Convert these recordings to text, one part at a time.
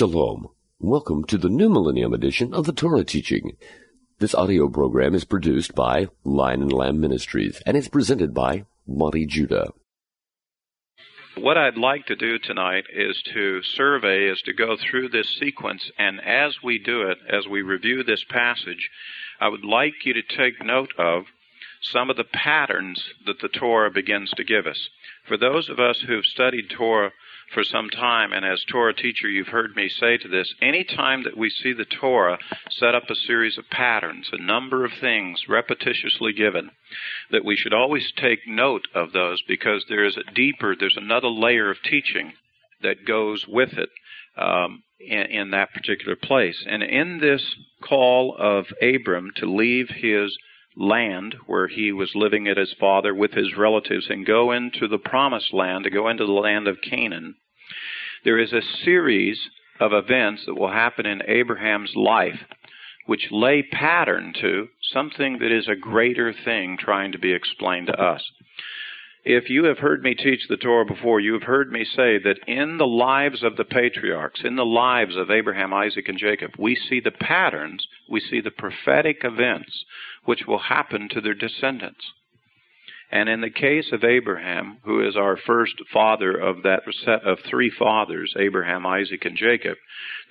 Shalom. Welcome to the New Millennium edition of the Torah teaching. This audio program is produced by Lion and Lamb Ministries and is presented by Monte Judah. What I'd like to do tonight is to survey, is to go through this sequence, and as we do it, as we review this passage, I would like you to take note of some of the patterns that the Torah begins to give us. For those of us who've studied Torah for some time, and as Torah teacher, you've heard me say to this any time that we see the Torah set up a series of patterns, a number of things repetitiously given, that we should always take note of those because there is a deeper, there's another layer of teaching that goes with it. Um, in, in that particular place. And in this call of Abram to leave his land where he was living at his father with his relatives and go into the promised land, to go into the land of Canaan, there is a series of events that will happen in Abraham's life which lay pattern to something that is a greater thing trying to be explained to us. If you have heard me teach the Torah before, you have heard me say that in the lives of the patriarchs, in the lives of Abraham, Isaac, and Jacob, we see the patterns, we see the prophetic events which will happen to their descendants. And in the case of Abraham, who is our first father of that set of three fathers, Abraham, Isaac, and Jacob,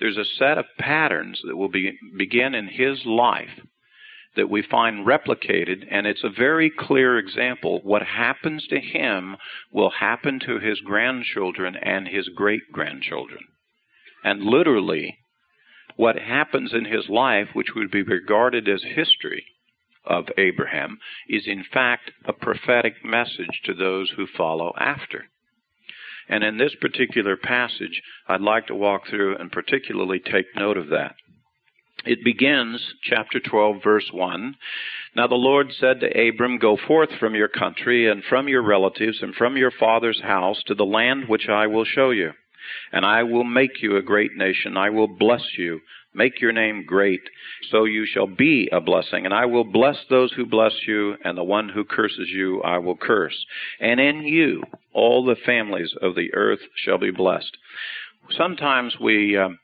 there's a set of patterns that will be, begin in his life that we find replicated, and it's a very clear example. What happens to him will happen to his grandchildren and his great grandchildren. And literally, what happens in his life, which would be regarded as history of Abraham, is in fact a prophetic message to those who follow after. And in this particular passage, I'd like to walk through and particularly take note of that. It begins, chapter 12, verse 1. Now the Lord said to Abram, Go forth from your country and from your relatives and from your father's house to the land which I will show you. And I will make you a great nation. I will bless you, make your name great, so you shall be a blessing. And I will bless those who bless you, and the one who curses you I will curse. And in you all the families of the earth shall be blessed. Sometimes we. Um,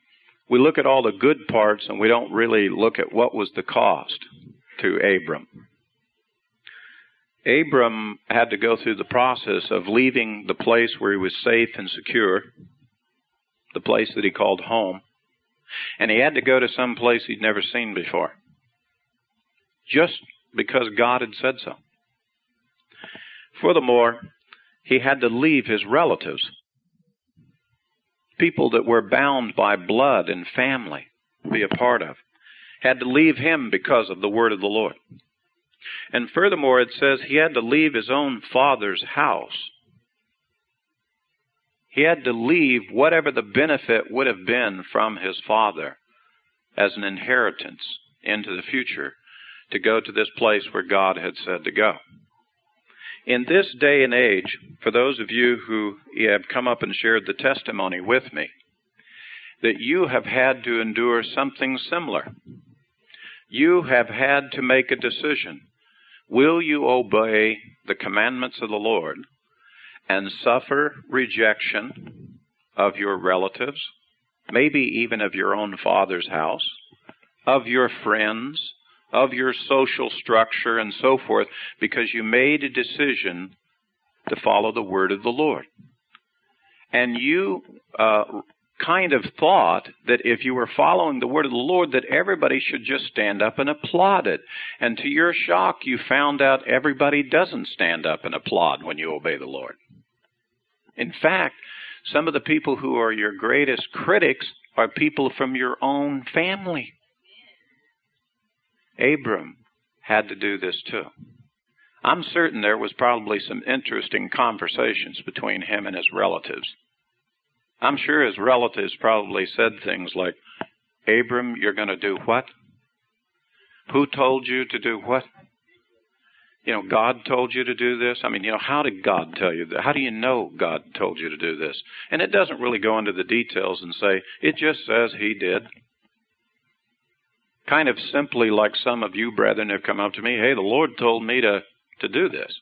we look at all the good parts and we don't really look at what was the cost to Abram. Abram had to go through the process of leaving the place where he was safe and secure, the place that he called home, and he had to go to some place he'd never seen before, just because God had said so. Furthermore, he had to leave his relatives people that were bound by blood and family be a part of. Had to leave him because of the word of the Lord. And furthermore, it says he had to leave his own father's house. He had to leave whatever the benefit would have been from his father as an inheritance into the future to go to this place where God had said to go. In this day and age, for those of you who have come up and shared the testimony with me, that you have had to endure something similar. You have had to make a decision. Will you obey the commandments of the Lord and suffer rejection of your relatives, maybe even of your own father's house, of your friends, of your social structure and so forth because you made a decision to follow the word of the Lord. And you uh, kind of thought that if you were following the word of the Lord, that everybody should just stand up and applaud it. And to your shock, you found out everybody doesn't stand up and applaud when you obey the Lord. In fact, some of the people who are your greatest critics are people from your own family. Abram had to do this too. I'm certain there was probably some interesting conversations between him and his relatives. I'm sure his relatives probably said things like, Abram, you're going to do what? Who told you to do what? You know, God told you to do this. I mean, you know, how did God tell you that? How do you know God told you to do this? And it doesn't really go into the details and say, it just says he did kind of simply like some of you brethren have come up to me, hey, the Lord told me to, to do this.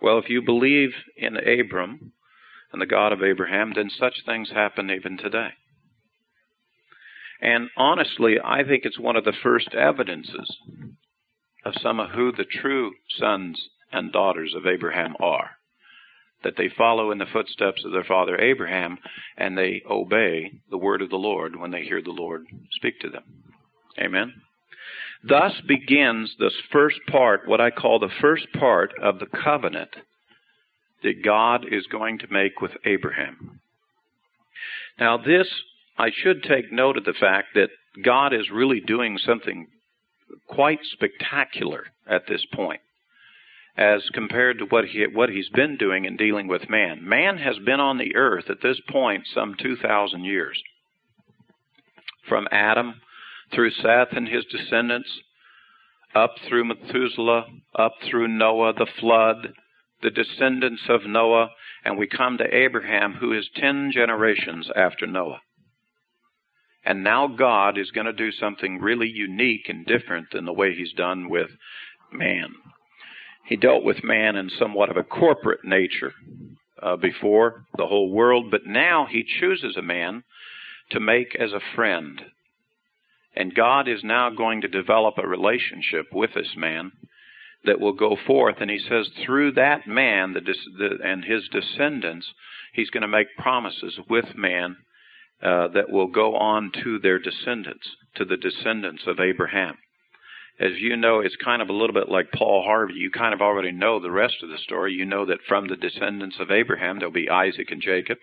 Well, if you believe in Abram, and the God of Abraham, then such things happen even today. And honestly, I think it's one of the first evidences of some of who the true sons and daughters of Abraham are. That they follow in the footsteps of their father Abraham and they obey the word of the Lord when they hear the Lord speak to them. Amen. Thus begins this first part, what I call the first part of the covenant that God is going to make with Abraham. Now, this, I should take note of the fact that God is really doing something quite spectacular at this point as compared to what he what he's been doing in dealing with man. Man has been on the earth at this point some 2000 years. From Adam through Seth and his descendants up through Methuselah, up through Noah, the flood, the descendants of Noah, and we come to Abraham, who is 10 generations after Noah. And now God is going to do something really unique and different than the way He's done with man. He dealt with man in somewhat of a corporate nature uh, before the whole world, but now He chooses a man to make as a friend. And God is now going to develop a relationship with this man that will go forth. And he says, through that man the, the, and his descendants, he's going to make promises with man uh, that will go on to their descendants, to the descendants of Abraham. As you know, it's kind of a little bit like Paul Harvey. You kind of already know the rest of the story. You know that from the descendants of Abraham, there'll be Isaac and Jacob.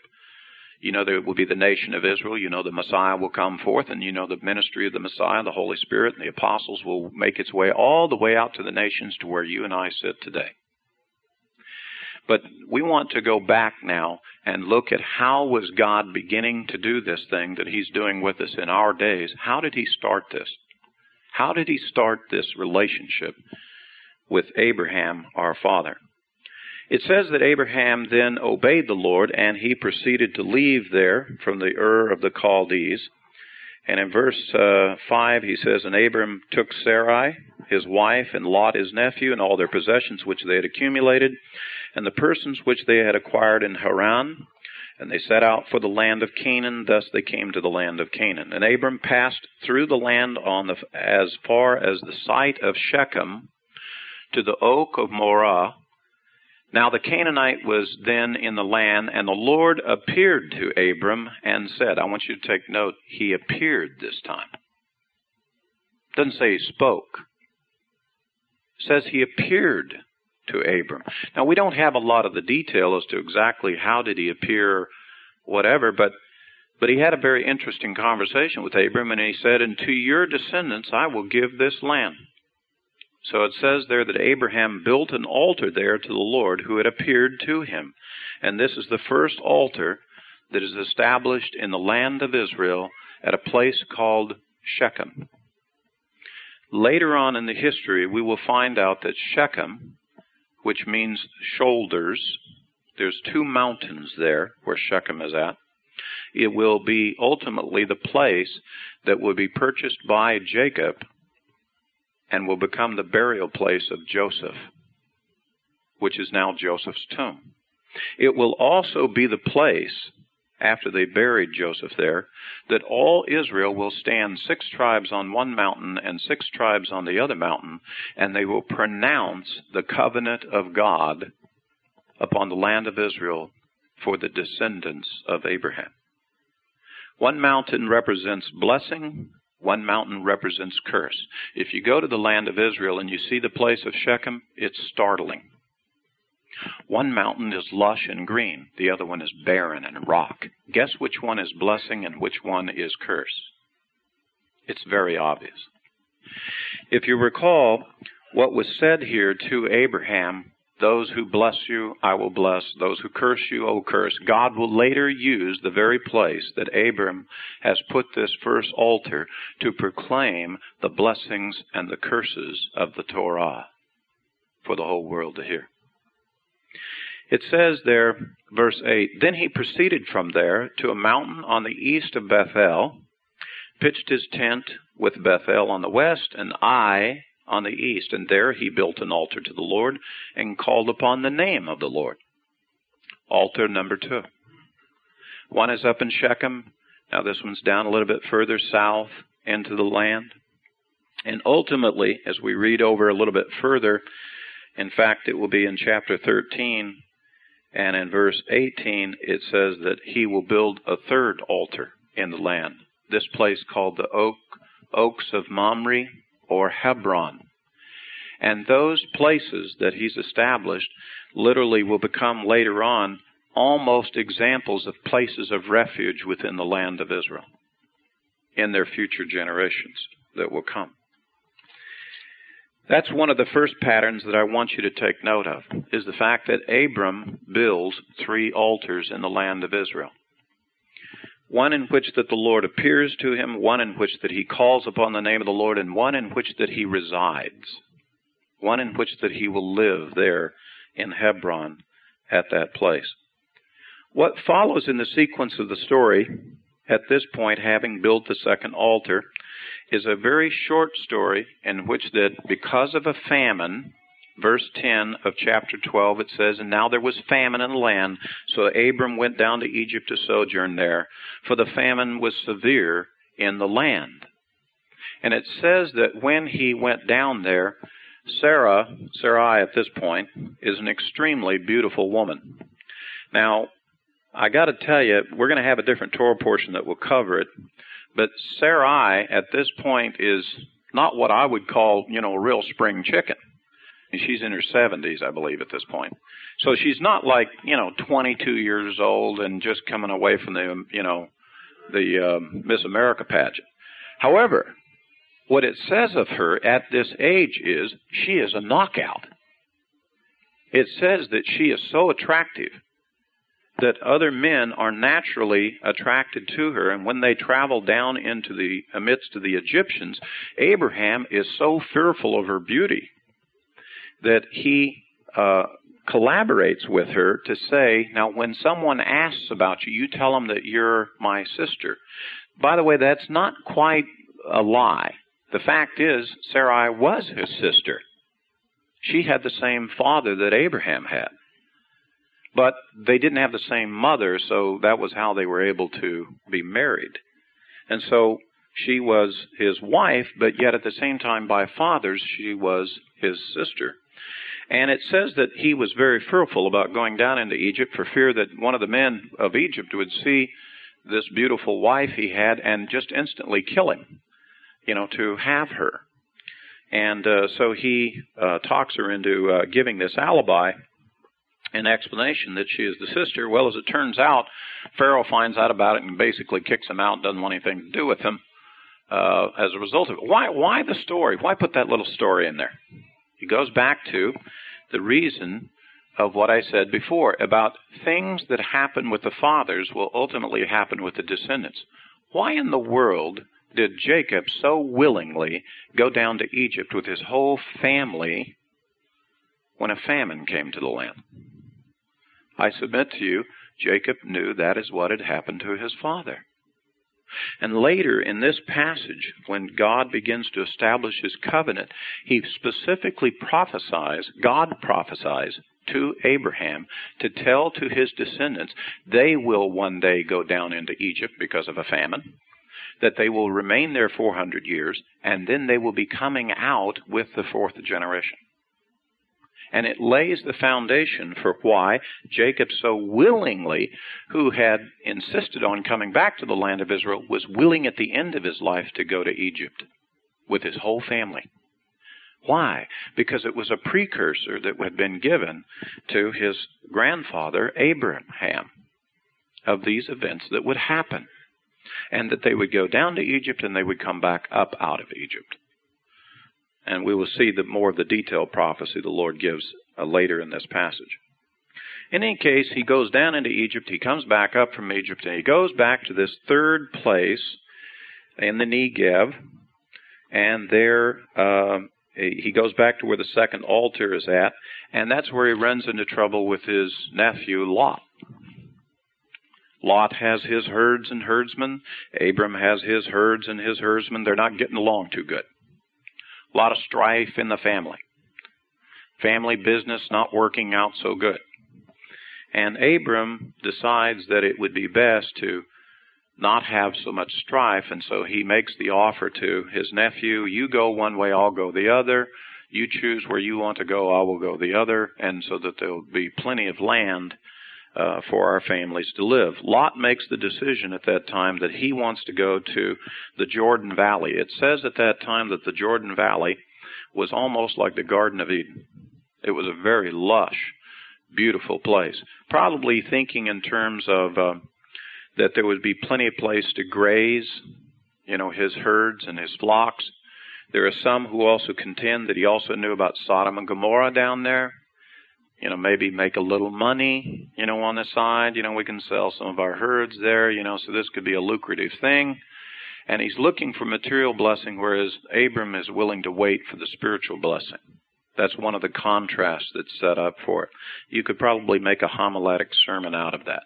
You know there will be the nation of Israel. You know the Messiah will come forth, and you know the ministry of the Messiah, the Holy Spirit, and the apostles will make its way all the way out to the nations to where you and I sit today. But we want to go back now and look at how was God beginning to do this thing that He's doing with us in our days. How did He start this? How did He start this relationship with Abraham, our father? It says that Abraham then obeyed the Lord and he proceeded to leave there from the Ur of the Chaldees. And in verse uh, 5, he says, And Abram took Sarai, his wife, and Lot, his nephew, and all their possessions which they had accumulated, and the persons which they had acquired in Haran, and they set out for the land of Canaan. Thus they came to the land of Canaan. And Abram passed through the land on the, as far as the site of Shechem to the oak of Moreh, now the Canaanite was then in the land, and the Lord appeared to Abram and said, I want you to take note, he appeared this time. Doesn't say he spoke. Says he appeared to Abram. Now we don't have a lot of the detail as to exactly how did he appear, whatever, but but he had a very interesting conversation with Abram, and he said, And to your descendants I will give this land. So it says there that Abraham built an altar there to the Lord who had appeared to him. And this is the first altar that is established in the land of Israel at a place called Shechem. Later on in the history, we will find out that Shechem, which means shoulders, there's two mountains there where Shechem is at. It will be ultimately the place that will be purchased by Jacob and will become the burial place of Joseph, which is now Joseph's tomb. It will also be the place, after they buried Joseph there, that all Israel will stand six tribes on one mountain and six tribes on the other mountain, and they will pronounce the covenant of God upon the land of Israel for the descendants of Abraham. One mountain represents blessing, one mountain represents curse. If you go to the land of Israel and you see the place of Shechem, it's startling. One mountain is lush and green, the other one is barren and rock. Guess which one is blessing and which one is curse? It's very obvious. If you recall, what was said here to Abraham those who bless you, I will bless. Those who curse you, will curse. God will later use the very place that Abram has put this first altar to proclaim the blessings and the curses of the Torah for the whole world to hear. It says there, verse 8 Then he proceeded from there to a mountain on the east of Bethel, pitched his tent with Bethel on the west, and Ai on the east, and there he built an altar to the Lord and called upon the name of the Lord. Altar number two. One is up in Shechem. Now this one's down a little bit further south into the land. And ultimately, as we read over a little bit further, in fact, it will be in chapter 13 and in verse 18, it says that he will build a third altar in the land. This place called the Oak, Oaks of Mamre or Hebron. And those places that he's established literally will become later on almost examples of places of refuge within the land of Israel in their future generations that will come. That's one of the first patterns that I want you to take note of, is the fact that Abram builds three altars in the land of Israel. One in which that the Lord appears to him, one in which that he calls upon the name of the Lord, and one in which that he resides. One in which that he will live there in Hebron at that place. What follows in the sequence of the story, at this point, having built the second altar, is a very short story in which that because of a famine, verse 10 of chapter 12, it says, And now there was famine in the land, so Abram went down to Egypt to sojourn there, for the famine was severe in the land. And it says that when he went down there, Sarah, Sarai at this point, is an extremely beautiful woman. Now, I got to tell you, we're going to have a different Torah portion that will cover it. But Sarai at this point is not what I would call, you know, a real spring chicken. She's in her 70s, I believe, at this point. So she's not like, you know, 22 years old and just coming away from the, you know, the uh, Miss America pageant. However, what it says of her at this age is she is a knockout. It says that she is so attractive that other men are naturally attracted to her. And when they travel down into the amidst of the Egyptians, Abraham is so fearful of her beauty that he uh, collaborates with her to say, now when someone asks about you, you tell them that you're my sister. By the way, that's not quite a lie. The fact is, Sarai was his sister. She had the same father that Abraham had. But they didn't have the same mother, so that was how they were able to be married. And so she was his wife, but yet at the same time, by fathers, she was his sister. And it says that he was very fearful about going down into Egypt for fear that one of the men of Egypt would see this beautiful wife he had and just instantly kill him, you know, to have her. And uh, so he uh, talks her into uh, giving this alibi an explanation that she is the sister. Well, as it turns out, Pharaoh finds out about it and basically kicks him out, doesn't want anything to do with him uh, as a result of it. Why, why the story? Why put that little story in there? He goes back to the reason of what I said before about things that happen with the fathers will ultimately happen with the descendants. Why in the world did Jacob so willingly go down to Egypt with his whole family when a famine came to the land? I submit to you, Jacob knew that is what had happened to his father. And later in this passage, when God begins to establish his covenant, he specifically prophesies, God prophesies to Abraham to tell to his descendants they will one day go down into Egypt because of a famine, that they will remain there 400 years, and then they will be coming out with the fourth generation and it lays the foundation for why Jacob so willingly, who had insisted on coming back to the land of Israel, was willing at the end of his life to go to Egypt with his whole family. Why? Because it was a precursor that had been given to his grandfather, Abraham, of these events that would happen. And that they would go down to Egypt and they would come back up out of Egypt. And we will see the more of the detailed prophecy the Lord gives uh, later in this passage. In any case, he goes down into Egypt, he comes back up from Egypt, and he goes back to this third place in the Negev, and there uh, he goes back to where the second altar is at, and that's where he runs into trouble with his nephew Lot. Lot has his herds and herdsmen. Abram has his herds and his herdsmen. They're not getting along too good. A lot of strife in the family. Family business not working out so good. And Abram decides that it would be best to not have so much strife, and so he makes the offer to his nephew you go one way, I'll go the other. You choose where you want to go, I will go the other, and so that there will be plenty of land uh, for our families to live. Lot makes the decision at that time that he wants to go to the Jordan Valley. It says at that time that the Jordan Valley was almost like the Garden of Eden. It was a very lush, beautiful place. Probably thinking in terms of uh, that there would be plenty of place to graze, you know, his herds and his flocks. There are some who also contend that he also knew about Sodom and Gomorrah down there you know, maybe make a little money, you know, on the side. You know, we can sell some of our herds there, you know, so this could be a lucrative thing. And he's looking for material blessing, whereas Abram is willing to wait for the spiritual blessing. That's one of the contrasts that's set up for it. You could probably make a homiletic sermon out of that.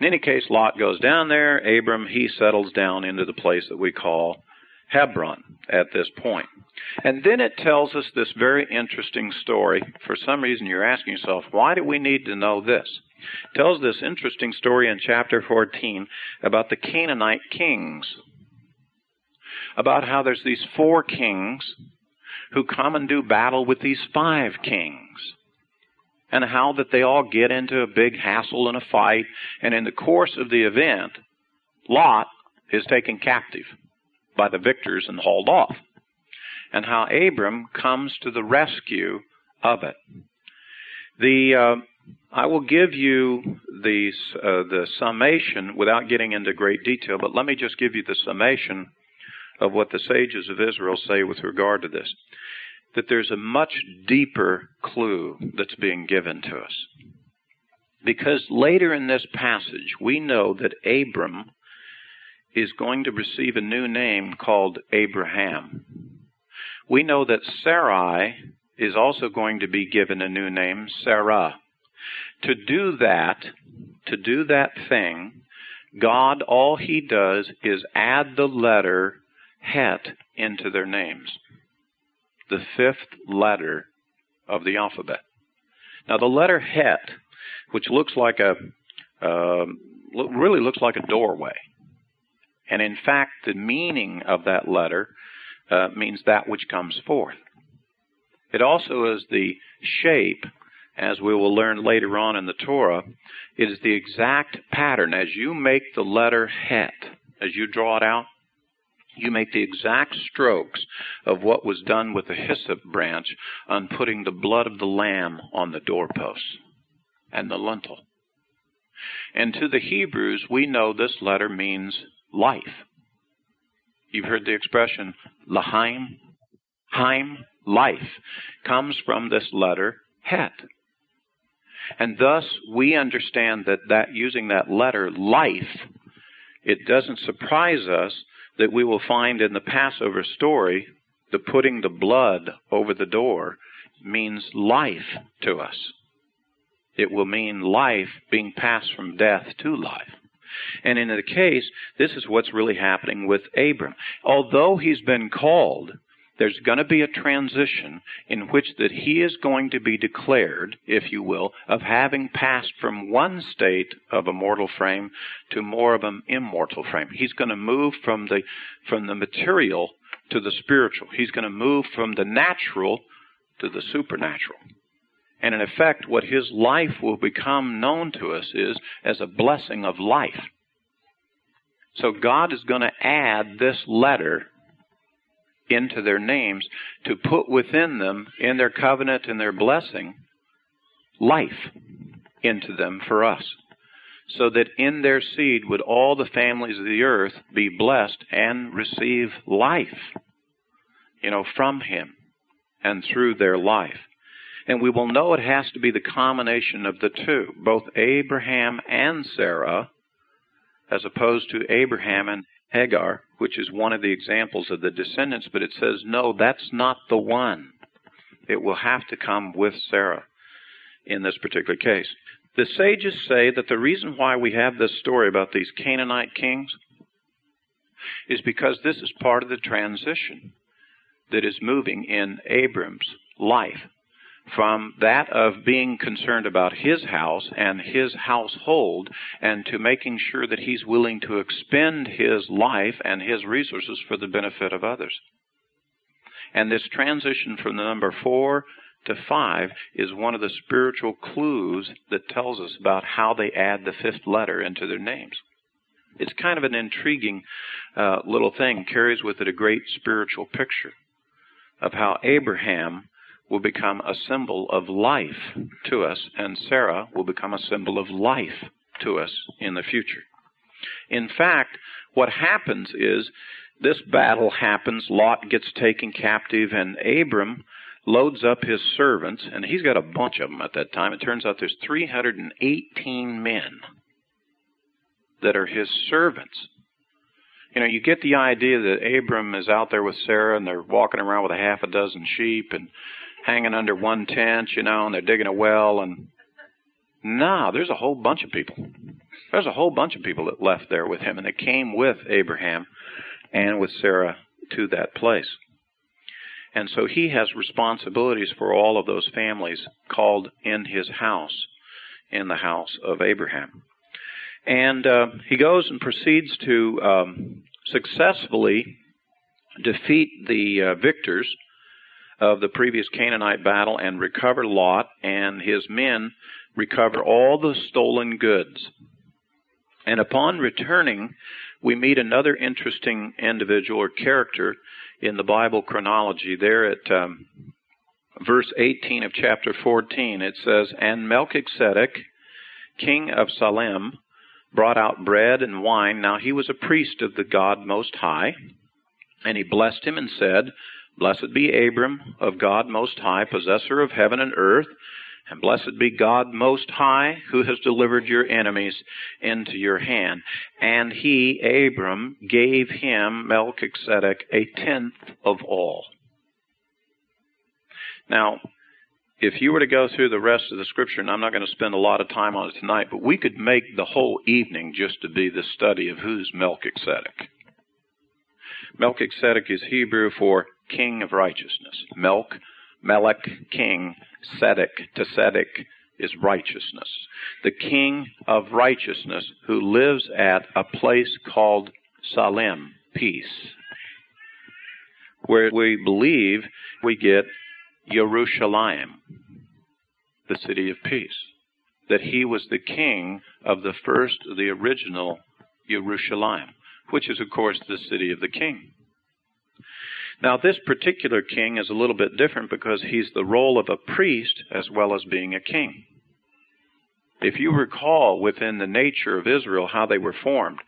In any case, Lot goes down there. Abram, he settles down into the place that we call Hebron at this point. And then it tells us this very interesting story. For some reason, you're asking yourself, why do we need to know this? It tells this interesting story in chapter 14 about the Canaanite kings. About how there's these four kings who come and do battle with these five kings. And how that they all get into a big hassle and a fight. And in the course of the event, Lot is taken captive by the victors and hauled off and how Abram comes to the rescue of it. The uh, I will give you the uh, the summation without getting into great detail, but let me just give you the summation of what the sages of Israel say with regard to this. That there's a much deeper clue that's being given to us. Because later in this passage, we know that Abram is going to receive a new name called Abraham we know that Sarai is also going to be given a new name, Sarah. To do that, to do that thing, God, all He does is add the letter Het into their names. The fifth letter of the alphabet. Now, the letter Het, which looks like a, uh, really looks like a doorway. And in fact, the meaning of that letter uh, means that which comes forth. It also is the shape, as we will learn later on in the Torah, it is the exact pattern. As you make the letter Het, as you draw it out, you make the exact strokes of what was done with the hyssop branch on putting the blood of the lamb on the doorposts and the lintel. And to the Hebrews, we know this letter means life. You've heard the expression Lahaim. Haim, life, comes from this letter Het. And thus we understand that, that using that letter life, it doesn't surprise us that we will find in the Passover story the putting the blood over the door means life to us. It will mean life being passed from death to life. And in the case, this is what's really happening with Abram. Although he's been called, there's going to be a transition in which that he is going to be declared, if you will, of having passed from one state of a mortal frame to more of an immortal frame. He's going to move from the from the material to the spiritual. He's going to move from the natural to the supernatural. And in effect, what his life will become known to us is as a blessing of life. So God is going to add this letter into their names to put within them, in their covenant and their blessing, life into them for us. So that in their seed would all the families of the earth be blessed and receive life, you know, from Him and through their life. And we will know it has to be the combination of the two, both Abraham and Sarah, as opposed to Abraham and Hagar, which is one of the examples of the descendants, but it says, no, that's not the one. It will have to come with Sarah in this particular case. The sages say that the reason why we have this story about these Canaanite kings is because this is part of the transition that is moving in Abram's life from that of being concerned about his house and his household and to making sure that he's willing to expend his life and his resources for the benefit of others. And this transition from the number four to five is one of the spiritual clues that tells us about how they add the fifth letter into their names. It's kind of an intriguing uh, little thing, carries with it a great spiritual picture of how Abraham will become a symbol of life to us, and Sarah will become a symbol of life to us in the future. In fact, what happens is this battle happens, Lot gets taken captive, and Abram loads up his servants, and he's got a bunch of them at that time. It turns out there's 318 men that are his servants. You know, you get the idea that Abram is out there with Sarah and they're walking around with a half a dozen sheep and hanging under one tent, you know, and they're digging a well and no, there's a whole bunch of people. There's a whole bunch of people that left there with him and that came with Abraham and with Sarah to that place. And so he has responsibilities for all of those families called in his house, in the house of Abraham. And uh, he goes and proceeds to um, successfully defeat the uh, victors of the previous Canaanite battle and recover Lot, and his men recover all the stolen goods. And upon returning, we meet another interesting individual or character in the Bible chronology. There at um, verse 18 of chapter 14, it says, And Melchizedek, king of Salem, brought out bread and wine. Now he was a priest of the God Most High. And he blessed him and said, Blessed be Abram of God Most High, possessor of heaven and earth. And blessed be God Most High, who has delivered your enemies into your hand. And he, Abram, gave him, Melchizedek, a tenth of all. Now, if you were to go through the rest of the scripture, and I'm not going to spend a lot of time on it tonight, but we could make the whole evening just to be the study of who's Melchizedek. Melchizedek is Hebrew for king of righteousness. Melch, Melech, king, Sedek, to Sedek is righteousness. The king of righteousness who lives at a place called Salem, peace, where we believe we get Jerusalem, the city of peace. That he was the king of the first, the original Jerusalem, which is, of course, the city of the king. Now, this particular king is a little bit different because he's the role of a priest as well as being a king. If you recall within the nature of Israel how they were formed,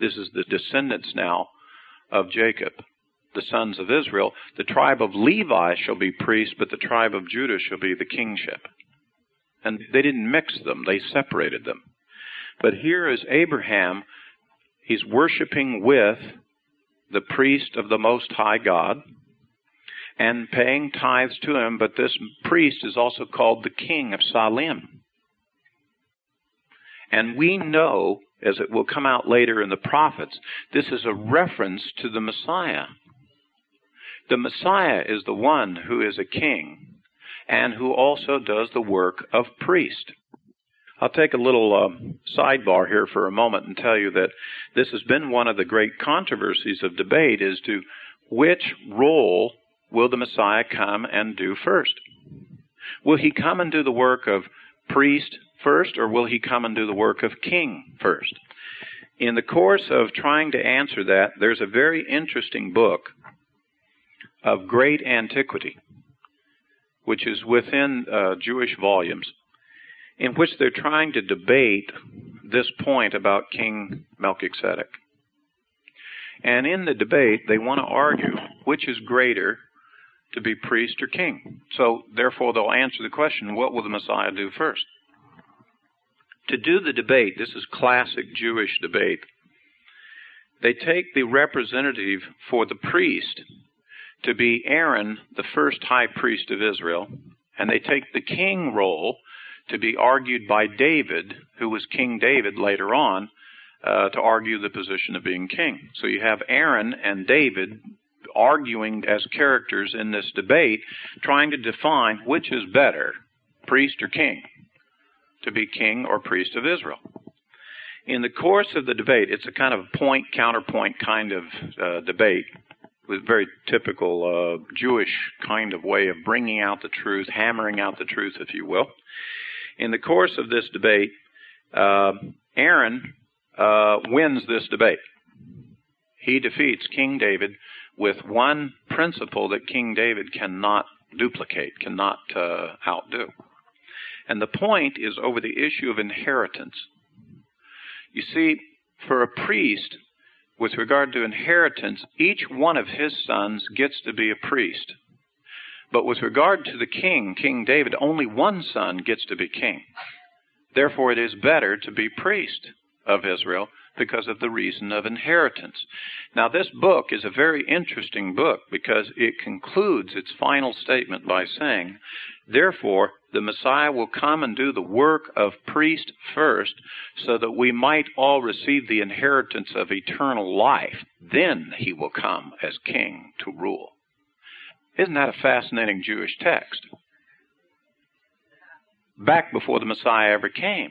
this is the descendants now of Jacob the sons of Israel, the tribe of Levi shall be priests, but the tribe of Judah shall be the kingship. And they didn't mix them, they separated them. But here is Abraham, he's worshiping with the priest of the Most High God and paying tithes to him, but this priest is also called the king of Salem. And we know, as it will come out later in the prophets, this is a reference to the Messiah. The Messiah is the one who is a king and who also does the work of priest. I'll take a little uh, sidebar here for a moment and tell you that this has been one of the great controversies of debate as to which role will the Messiah come and do first? Will he come and do the work of priest first, or will he come and do the work of king first? In the course of trying to answer that, there's a very interesting book of great antiquity, which is within uh, Jewish volumes, in which they're trying to debate this point about King Melchizedek. And in the debate, they want to argue which is greater to be priest or king. So, therefore, they'll answer the question what will the Messiah do first? To do the debate, this is classic Jewish debate, they take the representative for the priest to be Aaron, the first high priest of Israel, and they take the king role to be argued by David, who was King David later on, uh, to argue the position of being king. So you have Aaron and David arguing as characters in this debate, trying to define which is better, priest or king, to be king or priest of Israel. In the course of the debate, it's a kind of point counterpoint kind of uh, debate with very typical uh, Jewish kind of way of bringing out the truth, hammering out the truth, if you will. In the course of this debate, uh, Aaron uh, wins this debate. He defeats King David with one principle that King David cannot duplicate, cannot uh, outdo. And the point is over the issue of inheritance. You see, for a priest, with regard to inheritance, each one of his sons gets to be a priest. But with regard to the king, King David, only one son gets to be king. Therefore, it is better to be priest of Israel because of the reason of inheritance. Now, this book is a very interesting book because it concludes its final statement by saying, Therefore, the Messiah will come and do the work of priest first, so that we might all receive the inheritance of eternal life. Then he will come as king to rule. Isn't that a fascinating Jewish text? Back before the Messiah ever came.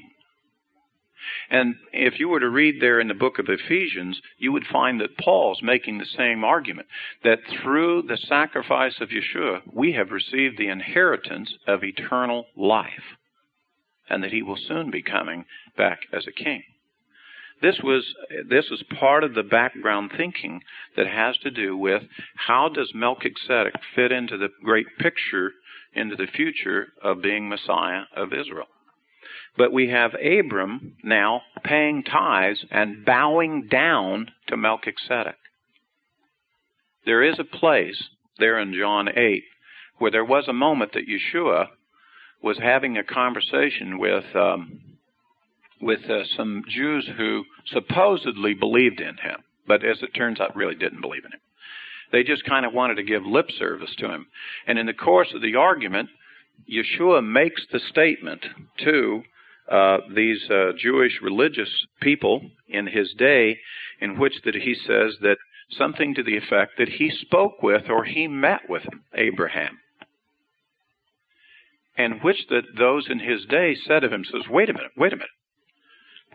And if you were to read there in the book of Ephesians, you would find that Paul's making the same argument that through the sacrifice of Yeshua, we have received the inheritance of eternal life, and that he will soon be coming back as a king. This was this is part of the background thinking that has to do with how does Melchizedek fit into the great picture into the future of being Messiah of Israel. But we have Abram now paying tithes and bowing down to Melchizedek. There is a place there in John 8 where there was a moment that Yeshua was having a conversation with um, with uh, some Jews who supposedly believed in him, but as it turns out, really didn't believe in him. They just kind of wanted to give lip service to him. And in the course of the argument, Yeshua makes the statement to uh, these uh, Jewish religious people in his day, in which that he says that something to the effect that he spoke with or he met with Abraham, and which that those in his day said of him, says, "Wait a minute, wait a minute."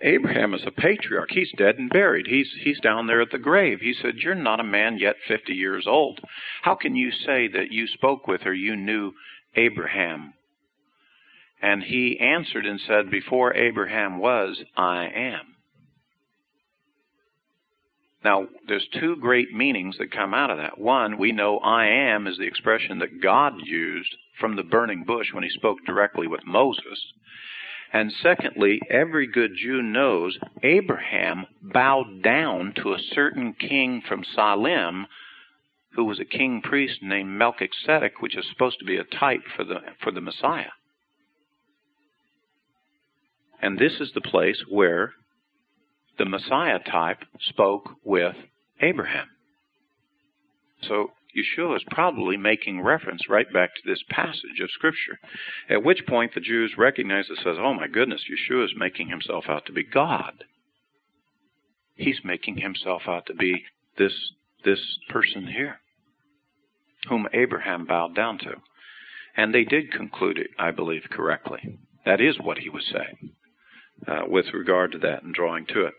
Abraham is a patriarch. He's dead and buried. He's he's down there at the grave. He said, "You're not a man yet 50 years old. How can you say that you spoke with or you knew Abraham and he answered and said, Before Abraham was, I am. Now, there's two great meanings that come out of that. One, we know I am is the expression that God used from the burning bush when he spoke directly with Moses. And secondly, every good Jew knows Abraham bowed down to a certain king from Salem who was a king priest named Melchizedek, which is supposed to be a type for the, for the Messiah. And this is the place where the Messiah type spoke with Abraham. So Yeshua is probably making reference right back to this passage of Scripture. At which point the Jews recognize it says, Oh my goodness, Yeshua is making himself out to be God. He's making himself out to be this this person here, whom Abraham bowed down to. And they did conclude it, I believe, correctly. That is what he was saying uh, with regard to that and drawing to it.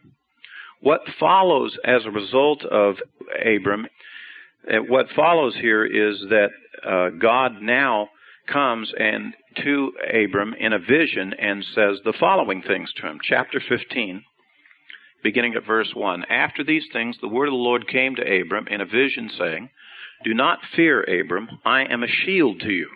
What follows as a result of Abram, what follows here is that uh, God now comes and to Abram in a vision and says the following things to him. Chapter 15, beginning at verse 1. After these things, the word of the Lord came to Abram in a vision, saying, Do not fear, Abram, I am a shield to you.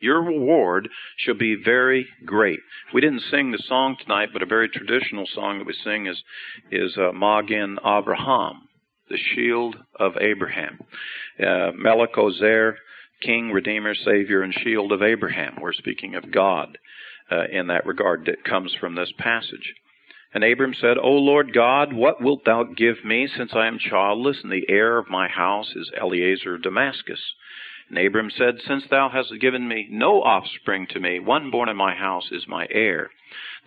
Your reward shall be very great. We didn't sing the song tonight, but a very traditional song that we sing is is uh, Magen Abraham, the shield of Abraham. Uh, Melech Ozer, King, Redeemer, Savior, and Shield of Abraham. We're speaking of God uh, in that regard that comes from this passage. And Abram said, O Lord God, what wilt thou give me, since I am childless, and the heir of my house is Eliezer of Damascus? And Abram said, Since thou hast given me no offspring to me, one born in my house is my heir.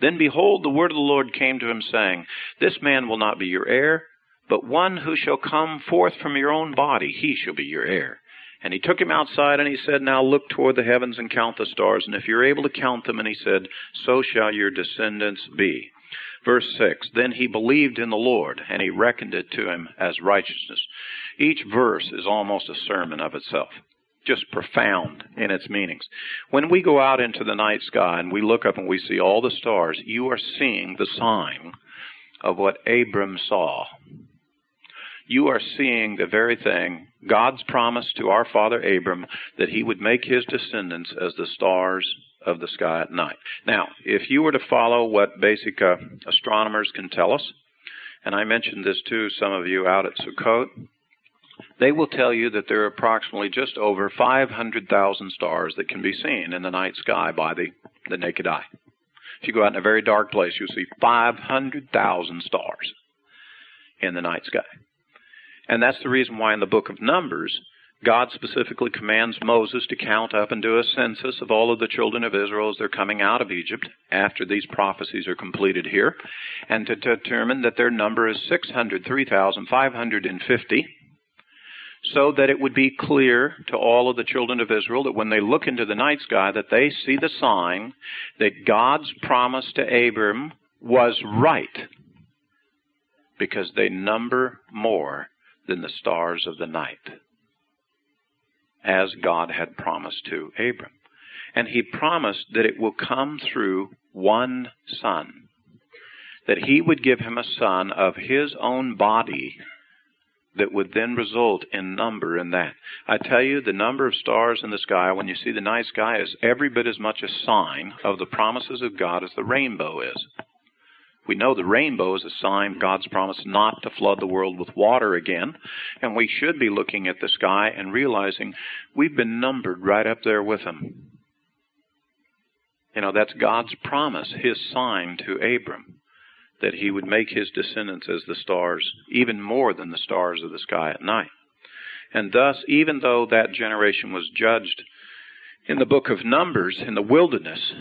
Then behold, the word of the Lord came to him, saying, This man will not be your heir, But one who shall come forth from your own body, he shall be your heir. And he took him outside and he said, Now look toward the heavens and count the stars, and if you're able to count them, and he said, So shall your descendants be. Verse 6 Then he believed in the Lord, and he reckoned it to him as righteousness. Each verse is almost a sermon of itself, just profound in its meanings. When we go out into the night sky and we look up and we see all the stars, you are seeing the sign of what Abram saw you are seeing the very thing God's promise to our father Abram that he would make his descendants as the stars of the sky at night. Now, if you were to follow what basic uh, astronomers can tell us, and I mentioned this to some of you out at Sukkot, they will tell you that there are approximately just over 500,000 stars that can be seen in the night sky by the, the naked eye. If you go out in a very dark place, you'll see 500,000 stars in the night sky. And that's the reason why in the book of Numbers, God specifically commands Moses to count up and do a census of all of the children of Israel as they're coming out of Egypt after these prophecies are completed here, and to determine that their number is 603,550, so that it would be clear to all of the children of Israel that when they look into the night sky that they see the sign that God's promise to Abram was right because they number more than the stars of the night, as God had promised to Abram. And he promised that it will come through one son, that he would give him a son of his own body that would then result in number in that. I tell you, the number of stars in the sky when you see the night sky is every bit as much a sign of the promises of God as the rainbow is. We know the rainbow is a sign of God's promise not to flood the world with water again, and we should be looking at the sky and realizing we've been numbered right up there with Him. You know, that's God's promise, His sign to Abram, that he would make his descendants as the stars, even more than the stars of the sky at night. And thus, even though that generation was judged in the book of Numbers in the wilderness,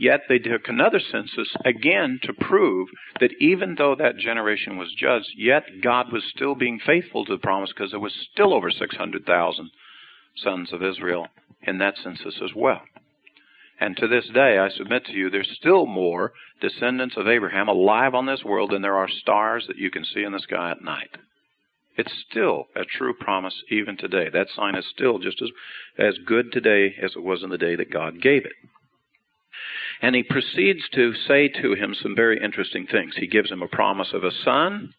Yet they took another census again to prove that even though that generation was judged, yet God was still being faithful to the promise because there was still over 600,000 sons of Israel in that census as well. And to this day, I submit to you, there's still more descendants of Abraham alive on this world than there are stars that you can see in the sky at night. It's still a true promise even today. That sign is still just as, as good today as it was in the day that God gave it. And he proceeds to say to him some very interesting things. He gives him a promise of a son.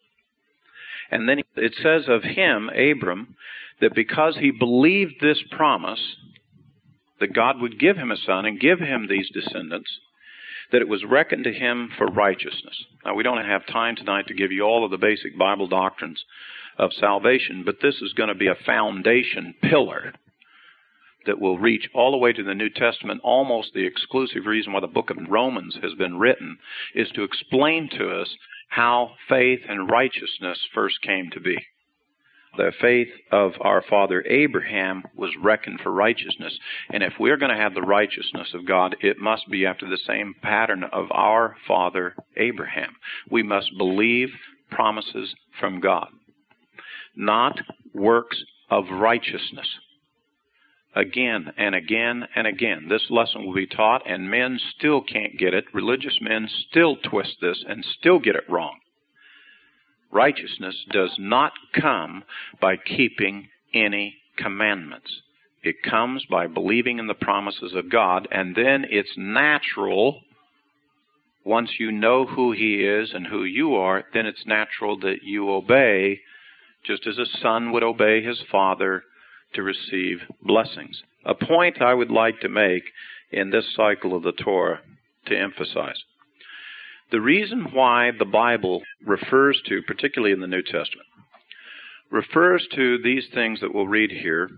And then it says of him, Abram, that because he believed this promise, that God would give him a son and give him these descendants, that it was reckoned to him for righteousness. Now, we don't have time tonight to give you all of the basic Bible doctrines of salvation, but this is going to be a foundation pillar that will reach all the way to the New Testament. Almost the exclusive reason why the book of Romans has been written is to explain to us how faith and righteousness first came to be. The faith of our father Abraham was reckoned for righteousness. And if we're going to have the righteousness of God, it must be after the same pattern of our father Abraham. We must believe promises from God, not works of righteousness again and again and again. This lesson will be taught, and men still can't get it. Religious men still twist this and still get it wrong. Righteousness does not come by keeping any commandments. It comes by believing in the promises of God, and then it's natural. Once you know who He is and who you are, then it's natural that you obey, just as a son would obey his father to receive blessings. A point I would like to make in this cycle of the Torah to emphasize. The reason why the Bible refers to, particularly in the New Testament, refers to these things that we'll read here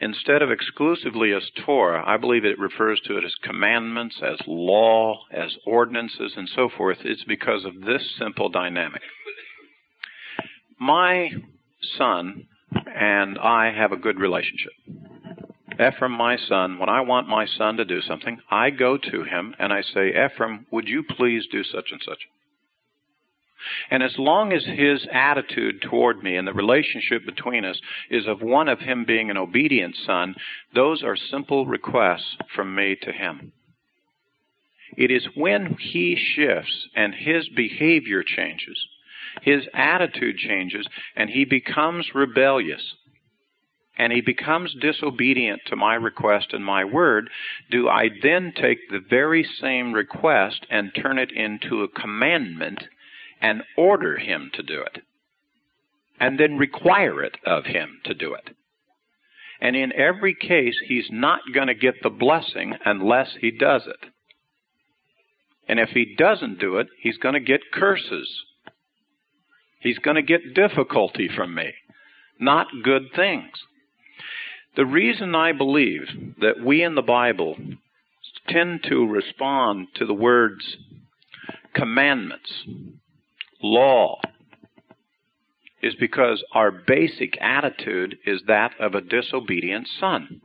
instead of exclusively as Torah, I believe it refers to it as commandments, as law, as ordinances, and so forth. It's because of this simple dynamic. My son and I have a good relationship. Ephraim, my son, when I want my son to do something, I go to him and I say, Ephraim, would you please do such and such? And as long as his attitude toward me and the relationship between us is of one of him being an obedient son, those are simple requests from me to him. It is when he shifts and his behavior changes, his attitude changes, and he becomes rebellious, and he becomes disobedient to my request and my word, do I then take the very same request and turn it into a commandment and order him to do it, and then require it of him to do it. And in every case, he's not going to get the blessing unless he does it. And if he doesn't do it, he's going to get curses. He's going to get difficulty from me, not good things. The reason I believe that we in the Bible tend to respond to the words commandments law is because our basic attitude is that of a disobedient son.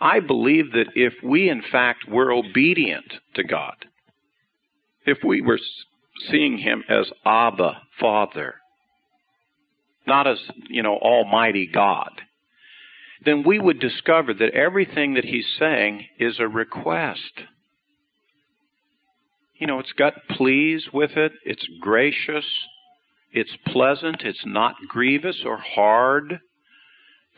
I believe that if we, in fact, were obedient to God, if we were seeing Him as Abba, Father, not as, you know, Almighty God, then we would discover that everything that He's saying is a request. You know, it's got please with it, it's gracious, it's pleasant, it's not grievous or hard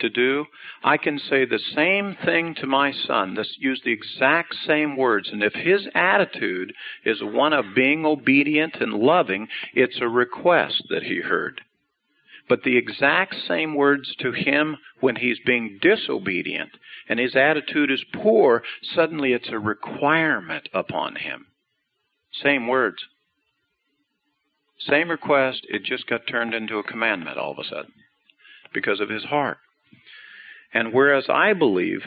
to do. I can say the same thing to my son, this, use the exact same words, and if his attitude is one of being obedient and loving, it's a request that he heard. But the exact same words to him when he's being disobedient and his attitude is poor, suddenly it's a requirement upon him. Same words. Same request, it just got turned into a commandment all of a sudden because of his heart. And whereas I believe,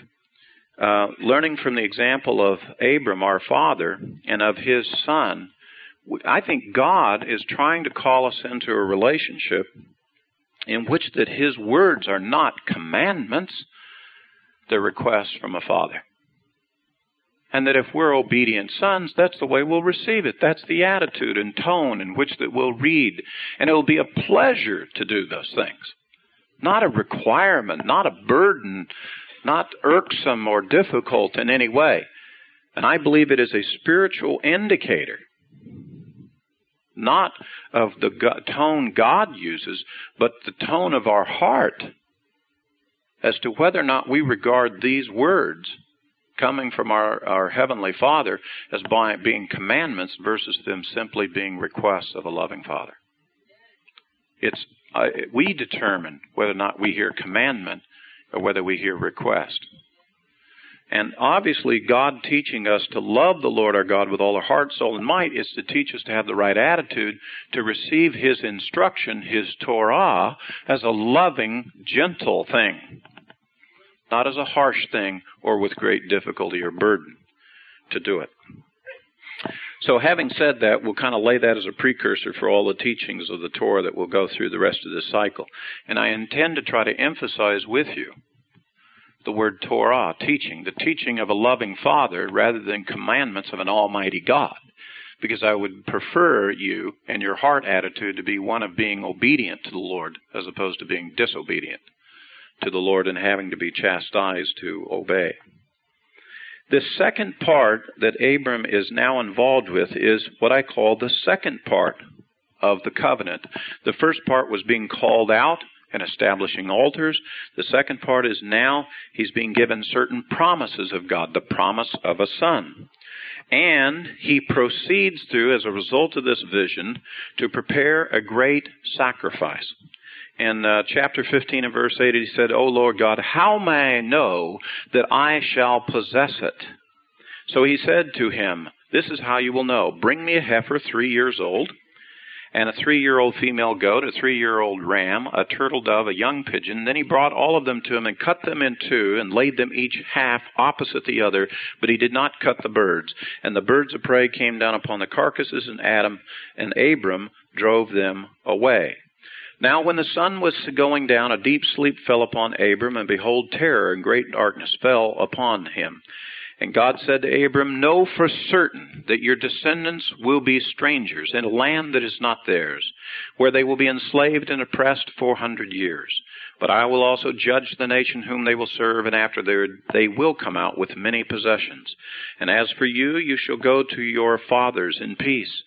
uh, learning from the example of Abram, our father, and of his son, I think God is trying to call us into a relationship in which that his words are not commandments, they're requests from a father and that if we're obedient sons, that's the way we'll receive it. That's the attitude and tone in which that we'll read. And it will be a pleasure to do those things. Not a requirement, not a burden, not irksome or difficult in any way. And I believe it is a spiritual indicator, not of the tone God uses, but the tone of our heart as to whether or not we regard these words coming from our, our Heavenly Father as by, being commandments versus them simply being requests of a loving Father. It's, uh, we determine whether or not we hear commandment or whether we hear request. And obviously, God teaching us to love the Lord our God with all our heart, soul, and might is to teach us to have the right attitude to receive His instruction, His Torah, as a loving, gentle thing not as a harsh thing or with great difficulty or burden to do it. So, having said that, we'll kind of lay that as a precursor for all the teachings of the Torah that we'll go through the rest of this cycle. And I intend to try to emphasize with you the word Torah, teaching, the teaching of a loving Father rather than commandments of an Almighty God. Because I would prefer you and your heart attitude to be one of being obedient to the Lord as opposed to being disobedient to the Lord and having to be chastised to obey. The second part that Abram is now involved with is what I call the second part of the covenant. The first part was being called out and establishing altars. The second part is now he's being given certain promises of God, the promise of a son. And he proceeds through, as a result of this vision, to prepare a great sacrifice in uh, chapter 15 and verse 8, he said, O Lord God, how may I know that I shall possess it? So he said to him, This is how you will know. Bring me a heifer three years old, and a three year old female goat, a three year old ram, a turtle dove, a young pigeon. Then he brought all of them to him and cut them in two and laid them each half opposite the other, but he did not cut the birds. And the birds of prey came down upon the carcasses, and Adam and Abram drove them away. Now, when the sun was going down, a deep sleep fell upon Abram, and behold, terror and great darkness fell upon him. And God said to Abram, Know for certain that your descendants will be strangers in a land that is not theirs, where they will be enslaved and oppressed four hundred years. But I will also judge the nation whom they will serve, and after they will come out with many possessions. And as for you, you shall go to your fathers in peace